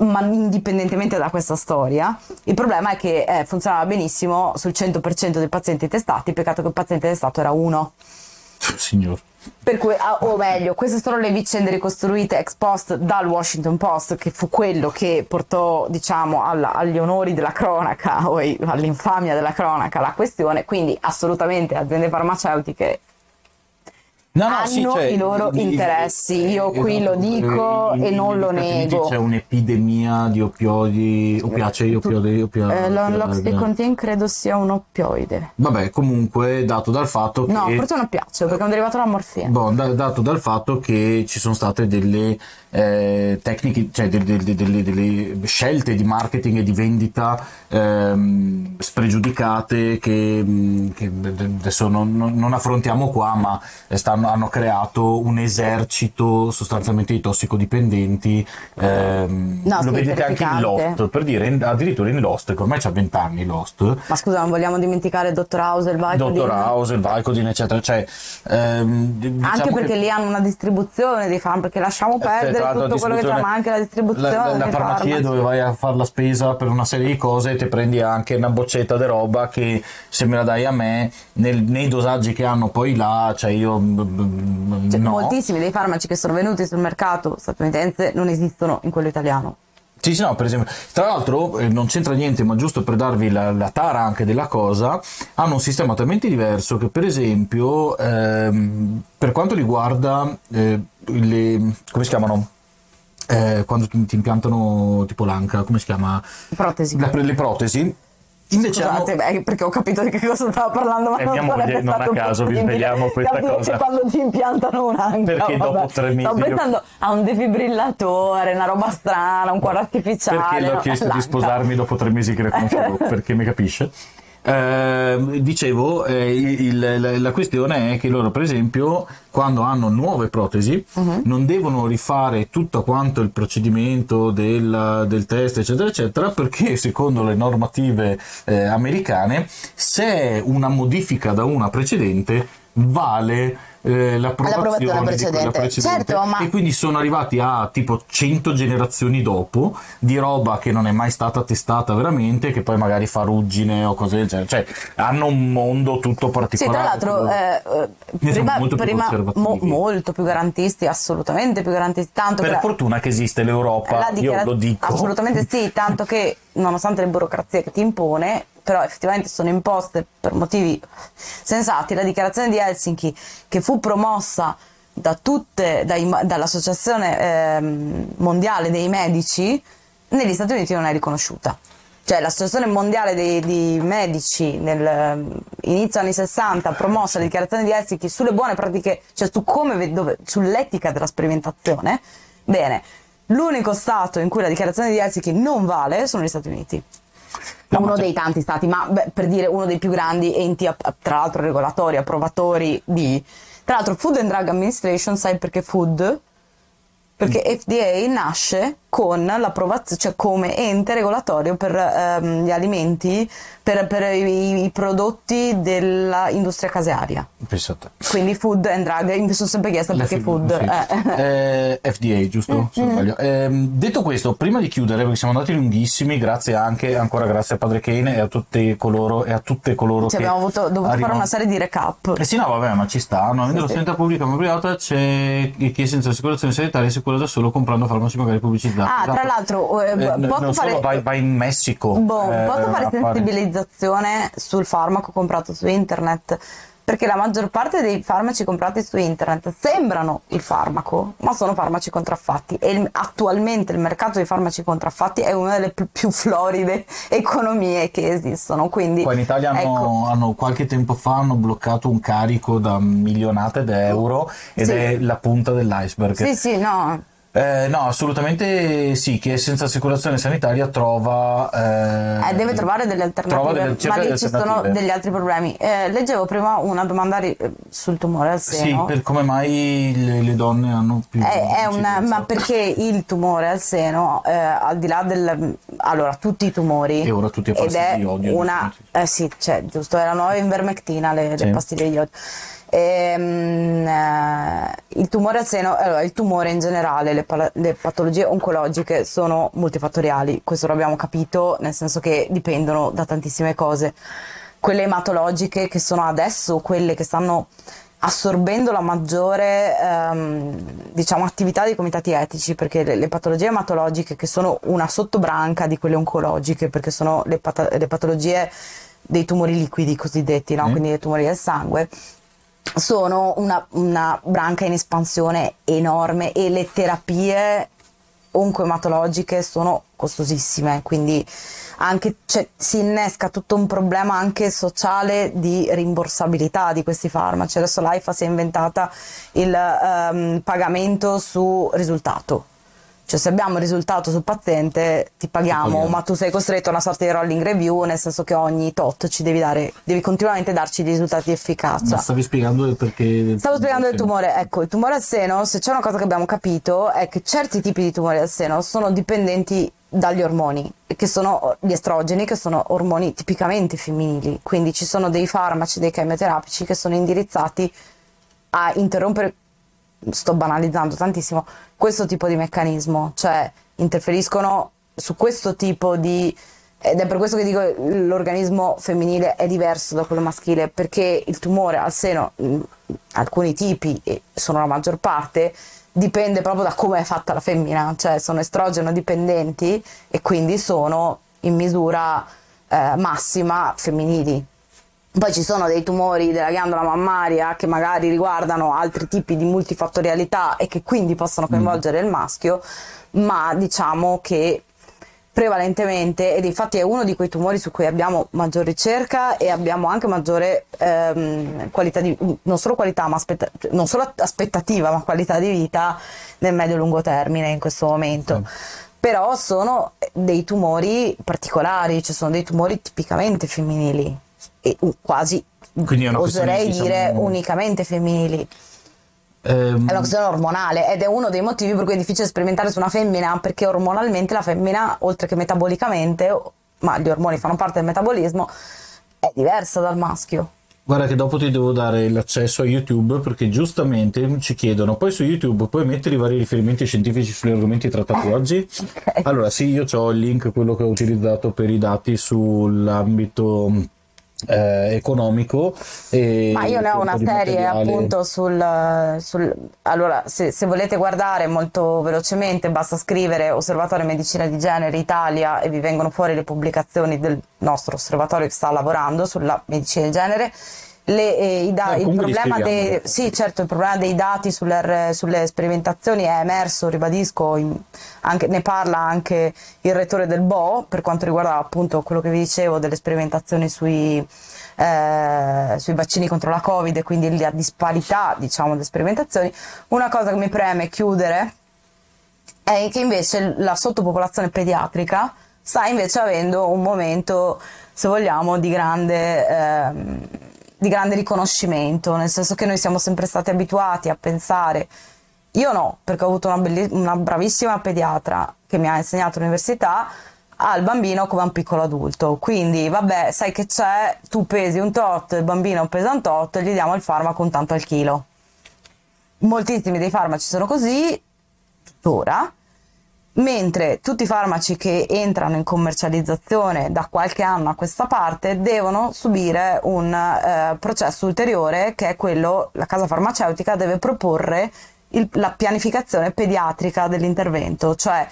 ma indipendentemente da questa storia, il problema è che eh, funzionava benissimo sul 100% dei pazienti testati, peccato che il paziente testato era uno. Signor. Per cui, ah, o meglio, queste sono le vicende ricostruite ex post dal Washington Post, che fu quello che portò, diciamo, alla, agli onori della cronaca o all'infamia della cronaca la questione. Quindi, assolutamente, aziende farmaceutiche No, no, hanno sì, cioè, i loro interessi. Io qui esatto, lo dico eh, e in- non lo nego. C'è un'epidemia di opioidi, opiacei, opioidi, opioidi. Eh, lo- L'Oxycontin credo sia un oppioide. Vabbè, comunque, dato dal fatto che... No, forse un oppiaceo perché è un derivato della morfina. Boh, da- dato dal fatto che ci sono state delle eh, tecniche, cioè de- de- de- delle, delle scelte di marketing e di vendita ehm, spregiudicate che, mh, che adesso non, non- affrontiamo qua, ma stanno- hanno creato un esercito sostanzialmente di tossicodipendenti. ehm, No, lo vedete anche in. Lost, per dire, in- addirittura in Lost, che ormai c'ha 20 anni Lost. Ma scusa, non vogliamo dimenticare Dottor House il Vicodin? Dottor House, il Vicodin, eccetera. Cioè, ehm, diciamo Anche perché che- lì hanno una distribuzione dei farmaci, perché lasciamo Eh, perdere tutto quello che c'è, ma anche la distribuzione la, la, farmacia farmaci. dove vai a fare la spesa per una serie di cose ti prendi anche una boccetta di roba che se me la dai a me nel- nei dosaggi che hanno poi là cioè io mm, mm, Cioè, no. Moltissimi dei farmaci che sono venuti sul mercato statunitense non esistono in quello italiano. Sì, sì, no, per esempio. Tra l'altro, eh, non c'entra niente, ma giusto per darvi la, la tara anche della cosa, hanno un sistema talmente diverso che, per esempio, ehm, per quanto riguarda eh, le. come si chiamano? Eh, quando ti, ti impiantano tipo l'anca, come si chiama? Protesi. La- le protesi. Invece hanno- Scusate, beh, perché ho capito di che cosa stava parlando, ma Eh, non mia moglie, non a caso vi sveliamo questa capire cosa. quando ti impiantano un'anca. Perché dopo vabbè. tre mesi Sto io- pensando a un defibrillatore, una roba strana, un cuore artificiale. perché le ho no? chiesto di L'anca. sposarmi dopo tre mesi che le conoscevo, perché mi capisce. Eh, dicevo, eh, il- la, la questione è che loro, per esempio, quando hanno nuove protesi, Mhm. non devono rifare tutto quanto il procedimento del, del test, eccetera, eccetera, perché secondo le normative eh, americane, se è una modifica da una precedente, vale eh, l'approvazione, L'approvazione di quella precedente. Certo, ma- E quindi sono arrivati a tipo 100 generazioni dopo di roba che non è mai stata testata veramente, che poi magari fa ruggine o cose del genere. Cioè, hanno un mondo tutto Sì, particolare. tra l'altro, eh, eh, prima, molto più prima conservativi. mo- molto più garantisti, assolutamente più garantisti. Tanto per che fortuna che esiste l'Europa, la io lo dico. Assolutamente sì, tanto che nonostante le burocrazie che ti impone, però effettivamente sono imposte per motivi sensati, la dichiarazione di Helsinki che fu promossa da tutte, dai- dall'Associazione ehm, Mondiale dei Medici, negli Stati Uniti non è riconosciuta. Cioè l'Associazione Mondiale dei, di Medici nel inizio anni 60 promossa la dichiarazione di Helsinki sulle buone pratiche, cioè su come, ve- dove- sull'etica della sperimentazione. Bene, l'unico stato in cui la dichiarazione di Helsinki non vale sono gli Stati Uniti. No, uno c'è- dei tanti stati, ma beh, per dire uno dei più grandi enti, tra l'altro regolatori, approvatori di... Tra l'altro Food and Drug Administration, sai perché food? Perché Mm. FDA nasce con l'approvazione, cioè come ente regolatorio per ehm, gli alimenti, per, per i, i prodotti dell'industria casearia. Pensate. Quindi food and drug, mi sono sempre chiesta perché F- food. sì. eh. Eh, FDA, giusto? Sbaglio. Ehm, detto questo, prima di chiudere, perché siamo andati lunghissimi, grazie anche, ancora grazie a Padre Kane e a tutti coloro, e a tutte coloro Ci che abbiamo avuto- dovuto fare arrivano- una serie di recap. Eh sì, no, vabbè, ma ci sta. No, avendo la sì. sanità pubblica ma privata c'è chi senza assicurazione sanitaria si cura da solo comprando farmaci magari pubblicizzati. Ah, Esatto. tra l'altro, eh, Eh, posso fare... vai, vai in Messico. Boh, eh, posso fare a sensibilizzazione sul farmaco comprato su internet? Perché la maggior parte dei farmaci comprati su internet sembrano il farmaco, ma sono farmaci contraffatti. E il- attualmente il mercato dei farmaci contraffatti è una delle più, più floride economie che esistono. Quindi, Qua in Italia hanno, ecco, hanno- qualche tempo fa hanno bloccato un carico da milionate d'euro ed Sì. è la punta dell'iceberg. sì, sì, no. Eh, no, assolutamente sì, chi è senza assicurazione sanitaria trova... Eh, deve trovare delle alternative, trova delle- ma delle ci sono alternative. degli altri problemi. Eh, leggevo prima una domanda ri- sul tumore al Sì, seno. per come mai le, le donne hanno più... È una- ma perché il tumore al seno, eh, al di là del... Allora, tutti i tumori... E ora tutti ed pastiglie di iodio, una... Eh sì, cioè, giusto, è la nuova invermectina, le, le Sì. pastiglie di iodio. Ehm, eh, il tumore al seno, allora, il tumore in generale, le, le patologie oncologiche sono multifattoriali, questo lo abbiamo capito, nel senso che dipendono da tantissime cose. Quelle ematologiche che sono adesso quelle che stanno assorbendo la maggiore ehm, diciamo, attività dei comitati etici, perché le, le patologie ematologiche, che sono una sottobranca di quelle oncologiche, perché sono le, pata- le patologie dei tumori liquidi cosiddetti, no? Mm. quindi dei tumori del sangue, sono una, una branca in espansione enorme e le terapie oncoematologiche sono costosissime, quindi anche, cioè, si innesca tutto un problema anche sociale di rimborsabilità di questi farmaci. Adesso l'AIFA si è inventata il um, pagamento su risultato. Cioè se abbiamo il risultato sul paziente ti paghiamo, ma tu sei costretto a una sorta di rolling review, nel senso che ogni tot ci devi dare, devi continuamente darci i risultati di efficacia. Ma stavi spiegando il perché... Stavo spiegando il tumore, ecco, il tumore al seno, se c'è una cosa che abbiamo capito è che certi tipi di tumori al seno sono dipendenti dagli ormoni, che sono gli estrogeni, che sono ormoni tipicamente femminili, quindi ci sono dei farmaci, dei chemioterapici che sono indirizzati a interrompere sto banalizzando tantissimo, questo tipo di meccanismo, cioè interferiscono su questo tipo di... Ed è per questo che dico l'organismo femminile è diverso da quello maschile, perché il tumore al seno, alcuni tipi, e sono la maggior parte, dipende proprio da come è fatta la femmina, cioè sono estrogeno dipendenti e quindi sono in misura eh, massima femminili. Poi ci sono dei tumori della ghiandola mammaria che magari riguardano altri tipi di multifattorialità e che quindi possono mm. coinvolgere mm. il maschio, ma diciamo che prevalentemente, ed infatti è uno di quei tumori su cui abbiamo maggior ricerca e abbiamo anche maggiore ehm, qualità di, non solo qualità, ma aspetta, non solo aspettativa, ma qualità di vita nel medio-lungo termine in questo momento. Mm. Però sono dei tumori particolari, cioè sono dei tumori tipicamente femminili e quasi oserei diciamo... dire unicamente femminili. Um... È una questione ormonale ed è uno dei motivi per cui è difficile sperimentare su una femmina perché ormonalmente la femmina, oltre che metabolicamente, ma gli ormoni fanno parte del metabolismo, è diversa dal maschio. Guarda che dopo ti devo dare l'accesso a YouTube perché giustamente ci chiedono, poi su YouTube puoi mettere i vari riferimenti scientifici sugli argomenti trattati oggi? Okay. Allora sì, io ho il link, quello che ho utilizzato per i dati sull'ambito eh, economico. Ma io ne ho una serie appunto sul, sul allora se, se, volete guardare molto velocemente basta scrivere Osservatorio Medicina di Genere Italia e vi vengono fuori le pubblicazioni del nostro osservatorio che sta lavorando sulla medicina di genere le, eh, i da- eh, il, problema dei, sì, certo, il problema dei dati sulle, sulle sperimentazioni è emerso, ribadisco, in, anche, ne parla anche il rettore del BO per quanto riguarda appunto quello che vi dicevo delle sperimentazioni sui, eh, sui vaccini contro la Covid e quindi la disparità diciamo, delle sperimentazioni. Una cosa che mi preme chiudere è che invece la sottopopolazione pediatrica sta invece avendo un momento, se vogliamo, di grande... Ehm, di grande riconoscimento, nel senso che noi siamo sempre stati abituati a pensare, io no, perché ho avuto una, belli- una bravissima pediatra che mi ha insegnato all'università, al bambino come a un piccolo adulto. Quindi, vabbè, sai che c'è, tu pesi un tot, il bambino pesa un tot, gli diamo il farmaco un tanto al chilo. Moltissimi dei farmaci sono così, tuttora, mentre tutti i farmaci che entrano in commercializzazione da qualche anno a questa parte devono subire un eh, processo ulteriore che è quello, la casa farmaceutica deve proporre il, la pianificazione pediatrica dell'intervento, cioè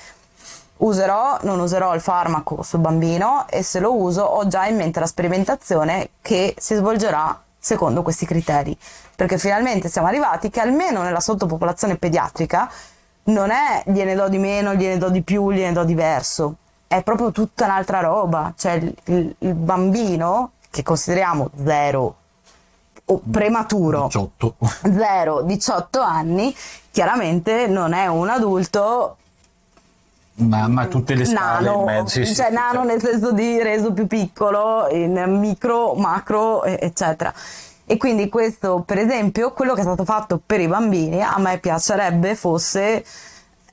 userò, non userò il farmaco sul bambino e se lo uso ho già in mente la sperimentazione che si svolgerà secondo questi criteri, perché finalmente siamo arrivati che almeno nella sottopopolazione pediatrica non è gliene do di meno, gliene do di più, gliene do diverso, è proprio tutta un'altra roba, cioè il, il, il bambino che consideriamo zero o prematuro 18. 0 18 anni chiaramente non è un adulto ma, ma tutte le scale nano, mezzo, sì, cioè sì, nano nel senso di reso più piccolo in micro macro eccetera e quindi questo, per esempio, quello che è stato fatto per i bambini, a me piacerebbe fosse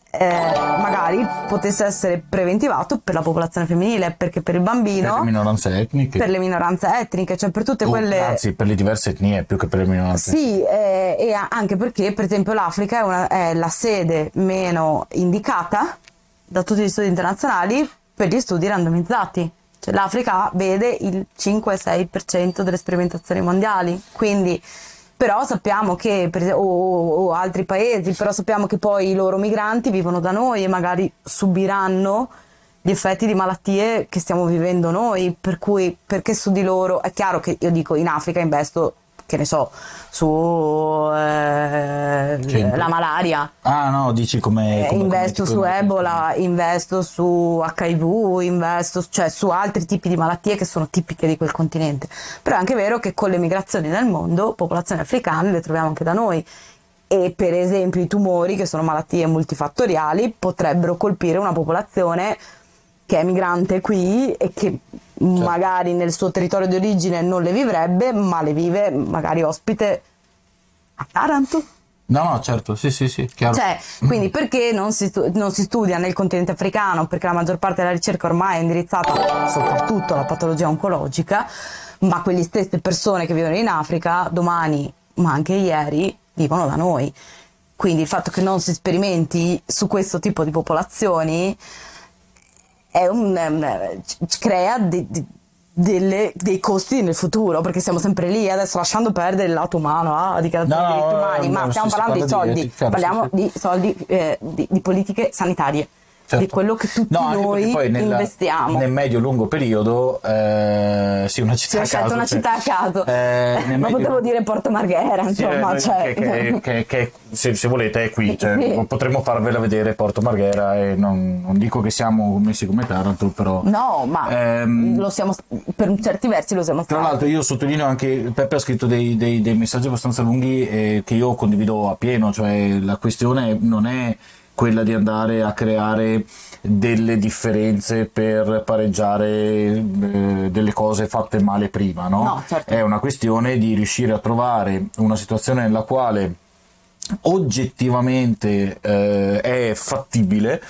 eh, magari potesse essere preventivato per la popolazione femminile, perché per il bambino... Per le minoranze etniche. Per le minoranze etniche, cioè per tutte oh, quelle... Anzi, per le diverse etnie più che per le minoranze. Sì, eh, e anche perché, per esempio, l'Africa è, una, è la sede meno indicata da tutti gli studi internazionali per gli studi randomizzati. Cioè, L'Africa vede il 5-6% delle sperimentazioni mondiali, quindi però sappiamo che, per, o, o, altri paesi, però sappiamo che poi i loro migranti vivono da noi e magari subiranno gli effetti di malattie che stiamo vivendo noi, per cui perché su di loro, è chiaro che io dico in Africa investo che ne so, su eh, la malaria, Ah no, dici come... eh, come- investo come- su come- Ebola, investo su HIV, investo cioè su altri tipi di malattie che sono tipiche di quel continente. Però è anche vero che con le migrazioni nel mondo, popolazioni africane le troviamo anche da noi. E per esempio i tumori, che sono malattie multifattoriali, potrebbero colpire una popolazione che è migrante qui e che magari nel suo territorio di origine non le vivrebbe, ma le vive magari ospite a Taranto. No, no, certo, sì, sì, sì, chiaro. Cioè, quindi perché non si, non si studia nel continente africano? Perché la maggior parte della ricerca ormai è indirizzata soprattutto alla patologia oncologica, ma quelle stesse persone che vivono in Africa domani, ma anche ieri, vivono da noi. Quindi il fatto che non si sperimenti su questo tipo di popolazioni un, ehm, c- crea de- de- delle- dei costi nel futuro, perché siamo sempre lì, adesso lasciando perdere il lato umano, ah, dichiarazione No, diritti umani, no, ma no, stiamo parlando di di- soldi, parliamo sì, sì. di soldi, eh, di, di politiche sanitarie, Certo. di quello che tutti No, noi poi nella- investiamo. Nel medio-lungo periodo, eh, sì, una città è a caso. una cioè, città a caso, eh, ma medio- potevo dire Porto Marghera, Sì, insomma, eh, cioè... che, che- che- se, se volete è qui, cioè, Sì. potremmo farvela vedere Porto Marghera e non, non dico che siamo messi come Taranto, però... No, ma Ehm, lo siamo, per certi versi lo siamo Tra stati. l'altro io sottolineo anche, Peppe ha scritto dei, dei- dei messaggi abbastanza lunghi eh, che io condivido appieno, cioè la questione non è quella di andare a creare delle differenze per pareggiare eh, delle cose fatte male prima, no? No, certo. È una questione di riuscire a trovare una situazione nella quale oggettivamente eh, è fattibile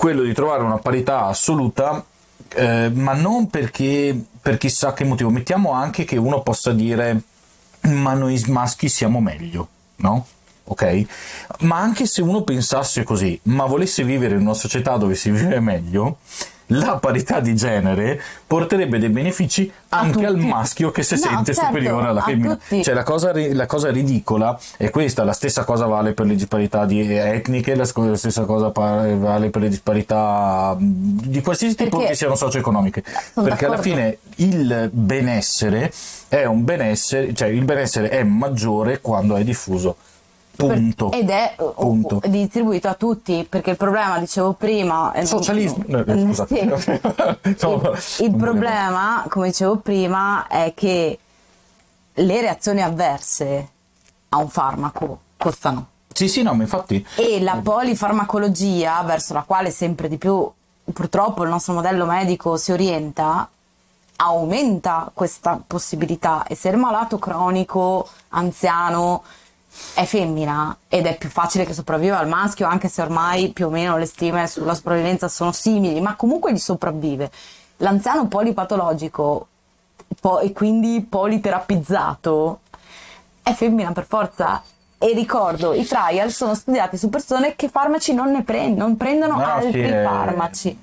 quello di trovare una parità assoluta, eh, ma non perché per chissà che motivo. Mettiamo anche che uno possa dire: Ma noi maschi siamo meglio, no? Ok? Ma anche se uno pensasse così, ma volesse vivere in una società dove si vive meglio, la parità di genere porterebbe dei benefici anche al maschio che si No, sente certo, superiore alla femmina. Cioè, la cosa, la cosa ridicola è questa, la stessa cosa vale per le disparità di etniche, la, la stessa cosa vale per le disparità di qualsiasi tipo Perché- che siano socio-economiche. Perché alla d'accordo. fine il benessere è un benessere, cioè il benessere è maggiore quando è diffuso. Punto. Ed è uh, Punto. uh, distribuito a tutti, perché il problema, dicevo prima... Socialismo. No, Eh, scusate. sì. No, il, il non problema, come dicevo prima, è che le reazioni avverse a un farmaco costano. Sì, sì, no, ma infatti. E la polifarmacologia, verso la quale sempre di più purtroppo il nostro modello medico si orienta, aumenta questa possibilità. E se il malato cronico, anziano, è femmina ed è più facile che sopravviva al maschio, anche se ormai più o meno le stime sulla sopravvivenza sono simili, ma comunque gli sopravvive. L'anziano polipatologico po- e quindi politerapizzato è femmina per forza. E ricordo, i trial sono studiati su persone che farmaci non ne prendono, non prendono No, altri sì, farmaci.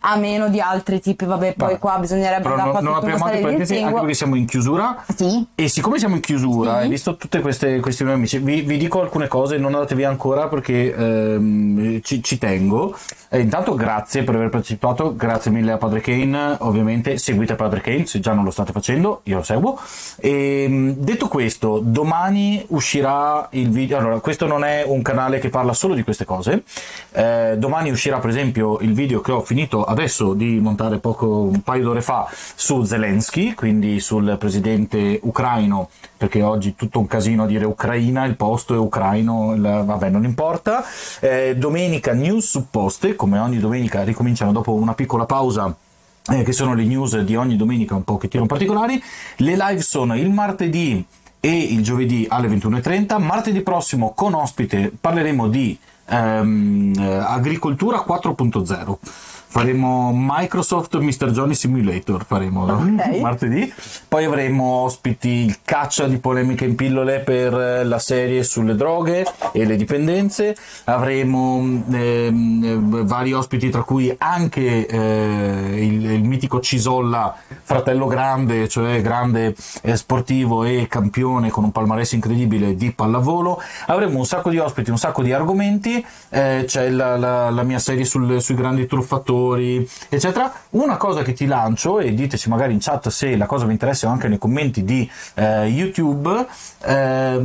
A meno di altri tipi, vabbè, poi Vabbè. qua bisognerebbe Però andare non, a non apriamo altri parentesi anche perché siamo in chiusura. Sì. E siccome siamo in chiusura, Sì. e visto tutte queste questioni amici, vi, vi dico alcune cose, non andate via ancora perché ehm, ci, ci tengo. Eh, intanto grazie per aver partecipato, grazie mille a Padre Kane, ovviamente seguite Padre Kane se già non lo state facendo, io lo seguo. E, detto questo, domani uscirà il video, allora questo non è un canale che parla solo di queste cose, Eh, domani uscirà per esempio il video che ho finito adesso di montare poco, un paio d'ore fa su Zelensky, quindi sul presidente ucraino, perché oggi tutto un casino a dire Ucraina, il posto è ucraino, il- vabbè non importa. Eh, domenica news supposte, come ogni domenica ricominciano dopo una piccola pausa eh, che sono le news di ogni domenica un pochettino particolari. Le live sono il martedì e il giovedì alle 21.30. Martedì prossimo con ospite parleremo di ehm, eh, agricoltura 4.0. Faremo Microsoft Mr. Johnny Simulator, faremo Ok. martedì. Poi avremo ospiti il caccia di polemiche in pillole per eh, la serie sulle droghe e le dipendenze. Avremo ehm, eh, vari ospiti, tra cui anche eh, il, il mitico Cisolla, fratello grande, cioè grande eh, sportivo e campione con un palmarès incredibile di pallavolo. Avremo un sacco di ospiti, un sacco di argomenti. Eh, c'è la, la- la mia serie sul- sui grandi truffatori produttori, eccetera. Una cosa che ti lancio, e diteci magari in chat se la cosa vi interessa o anche nei commenti di eh, YouTube, eh,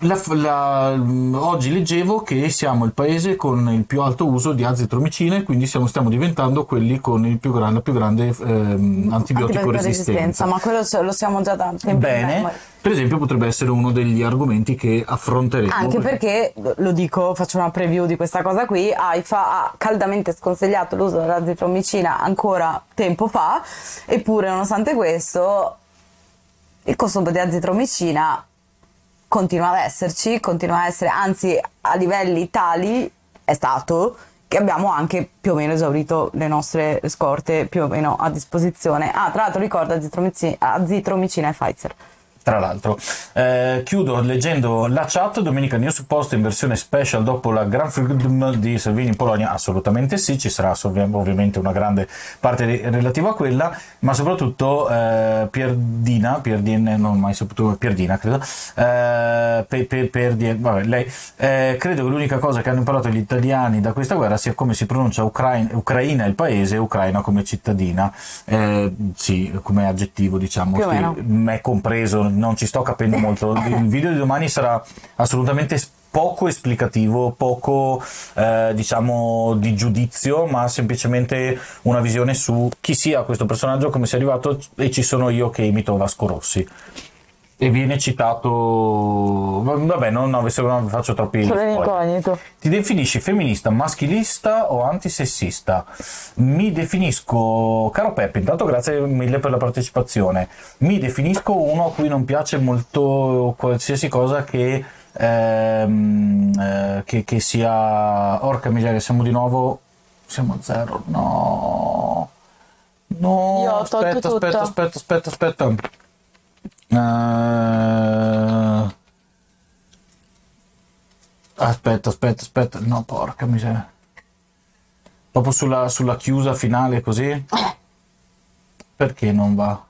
la, la, oggi leggevo che siamo il paese con il più alto uso di azitromicine, quindi siamo, stiamo diventando quelli con il più grande, la più grande ehm, antibiotico resistenza. Ma quello lo siamo già da tempo. Bene, per esempio potrebbe essere uno degli argomenti che affronteremo. Anche perché, lo dico, faccio una preview di questa cosa qui, AIFA ha caldamente sconsigliato l'uso dell'azitromicina ancora tempo fa, eppure nonostante questo il consumo di azitromicina continua ad esserci, continua ad essere, anzi a livelli tali è stato che abbiamo anche più o meno esaurito le nostre scorte più o meno a disposizione. Ah, tra l'altro ricordo azitromicina, azitromicina e Pfizer tra l'altro. Eh, chiudo leggendo la chat, Domenica News Post in versione special dopo la Grand Freedom di Salvini in Polonia, assolutamente sì, ci sarà ovviamente una grande parte relativa a quella, ma soprattutto eh, Pierdina, Pierdina, non ho mai saputo, Pierdina credo, eh, per, per, per, vabbè, lei, eh, credo che l'unica cosa che hanno imparato gli italiani da questa guerra sia come si pronuncia Ucraina, Ucraina il paese, Ucraina come cittadina, eh, sì, come aggettivo diciamo, è compreso non ci sto capendo molto. Il video di domani sarà assolutamente poco esplicativo, poco eh, diciamo di giudizio, ma semplicemente una visione su chi sia questo personaggio, come sia arrivato e ci sono io che imito Vasco Rossi e viene citato vabbè non, no, non faccio troppi ti definisci femminista maschilista o antisessista? Mi definisco caro Peppe intanto grazie mille per la partecipazione. Mi definisco uno a cui non piace molto qualsiasi cosa che ehm, eh, che, che sia orca miseria siamo di nuovo siamo a zero no. No Io aspetta aspetta aspetta aspetta aspetta Uh... Aspetta, aspetta, aspetta. No, porca miseria. Proprio sulla, sulla chiusa finale così? Perché non va?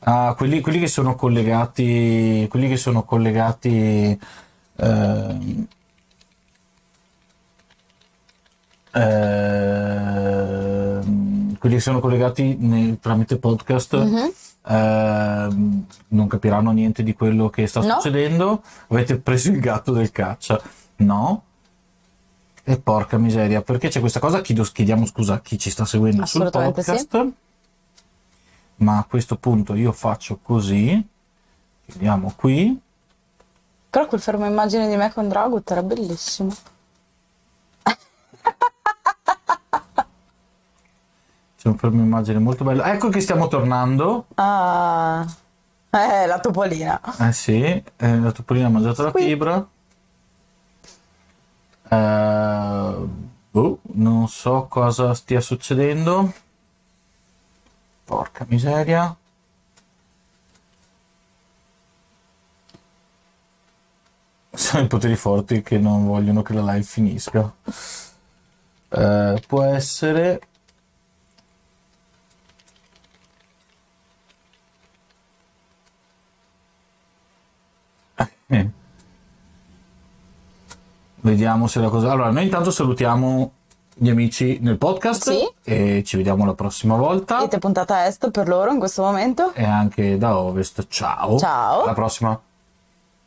Ah, quelli, quelli che sono collegati... Quelli che sono collegati... Eh, eh, quelli che sono collegati nel, tramite podcast... Mm-hmm Ehm, non capiranno niente di quello che sta no. succedendo. Avete preso il gatto del caccia? No. E porca miseria, perché c'è questa cosa? Chiedo, chiediamo scusa a chi ci sta seguendo sul podcast. Sì. Ma a questo punto io faccio così. Chiudiamo qui. Però quel fermo immagine di me con Dragut era bellissimo. C'è un fermo immagine molto bello. Ecco che stiamo tornando. Ah, eh, la topolina. Eh sì, eh, la topolina ha mangiato la fibra. Uh, boh, non so cosa stia succedendo. Porca miseria. Sono i poteri forti che non vogliono che la live finisca. Uh, può essere Eh. Vediamo se la cosa. Allora, noi intanto salutiamo gli amici nel podcast sì. e ci vediamo la prossima volta. Siete puntata a est per loro in questo momento. E anche da ovest. Ciao. Ciao. Alla prossima.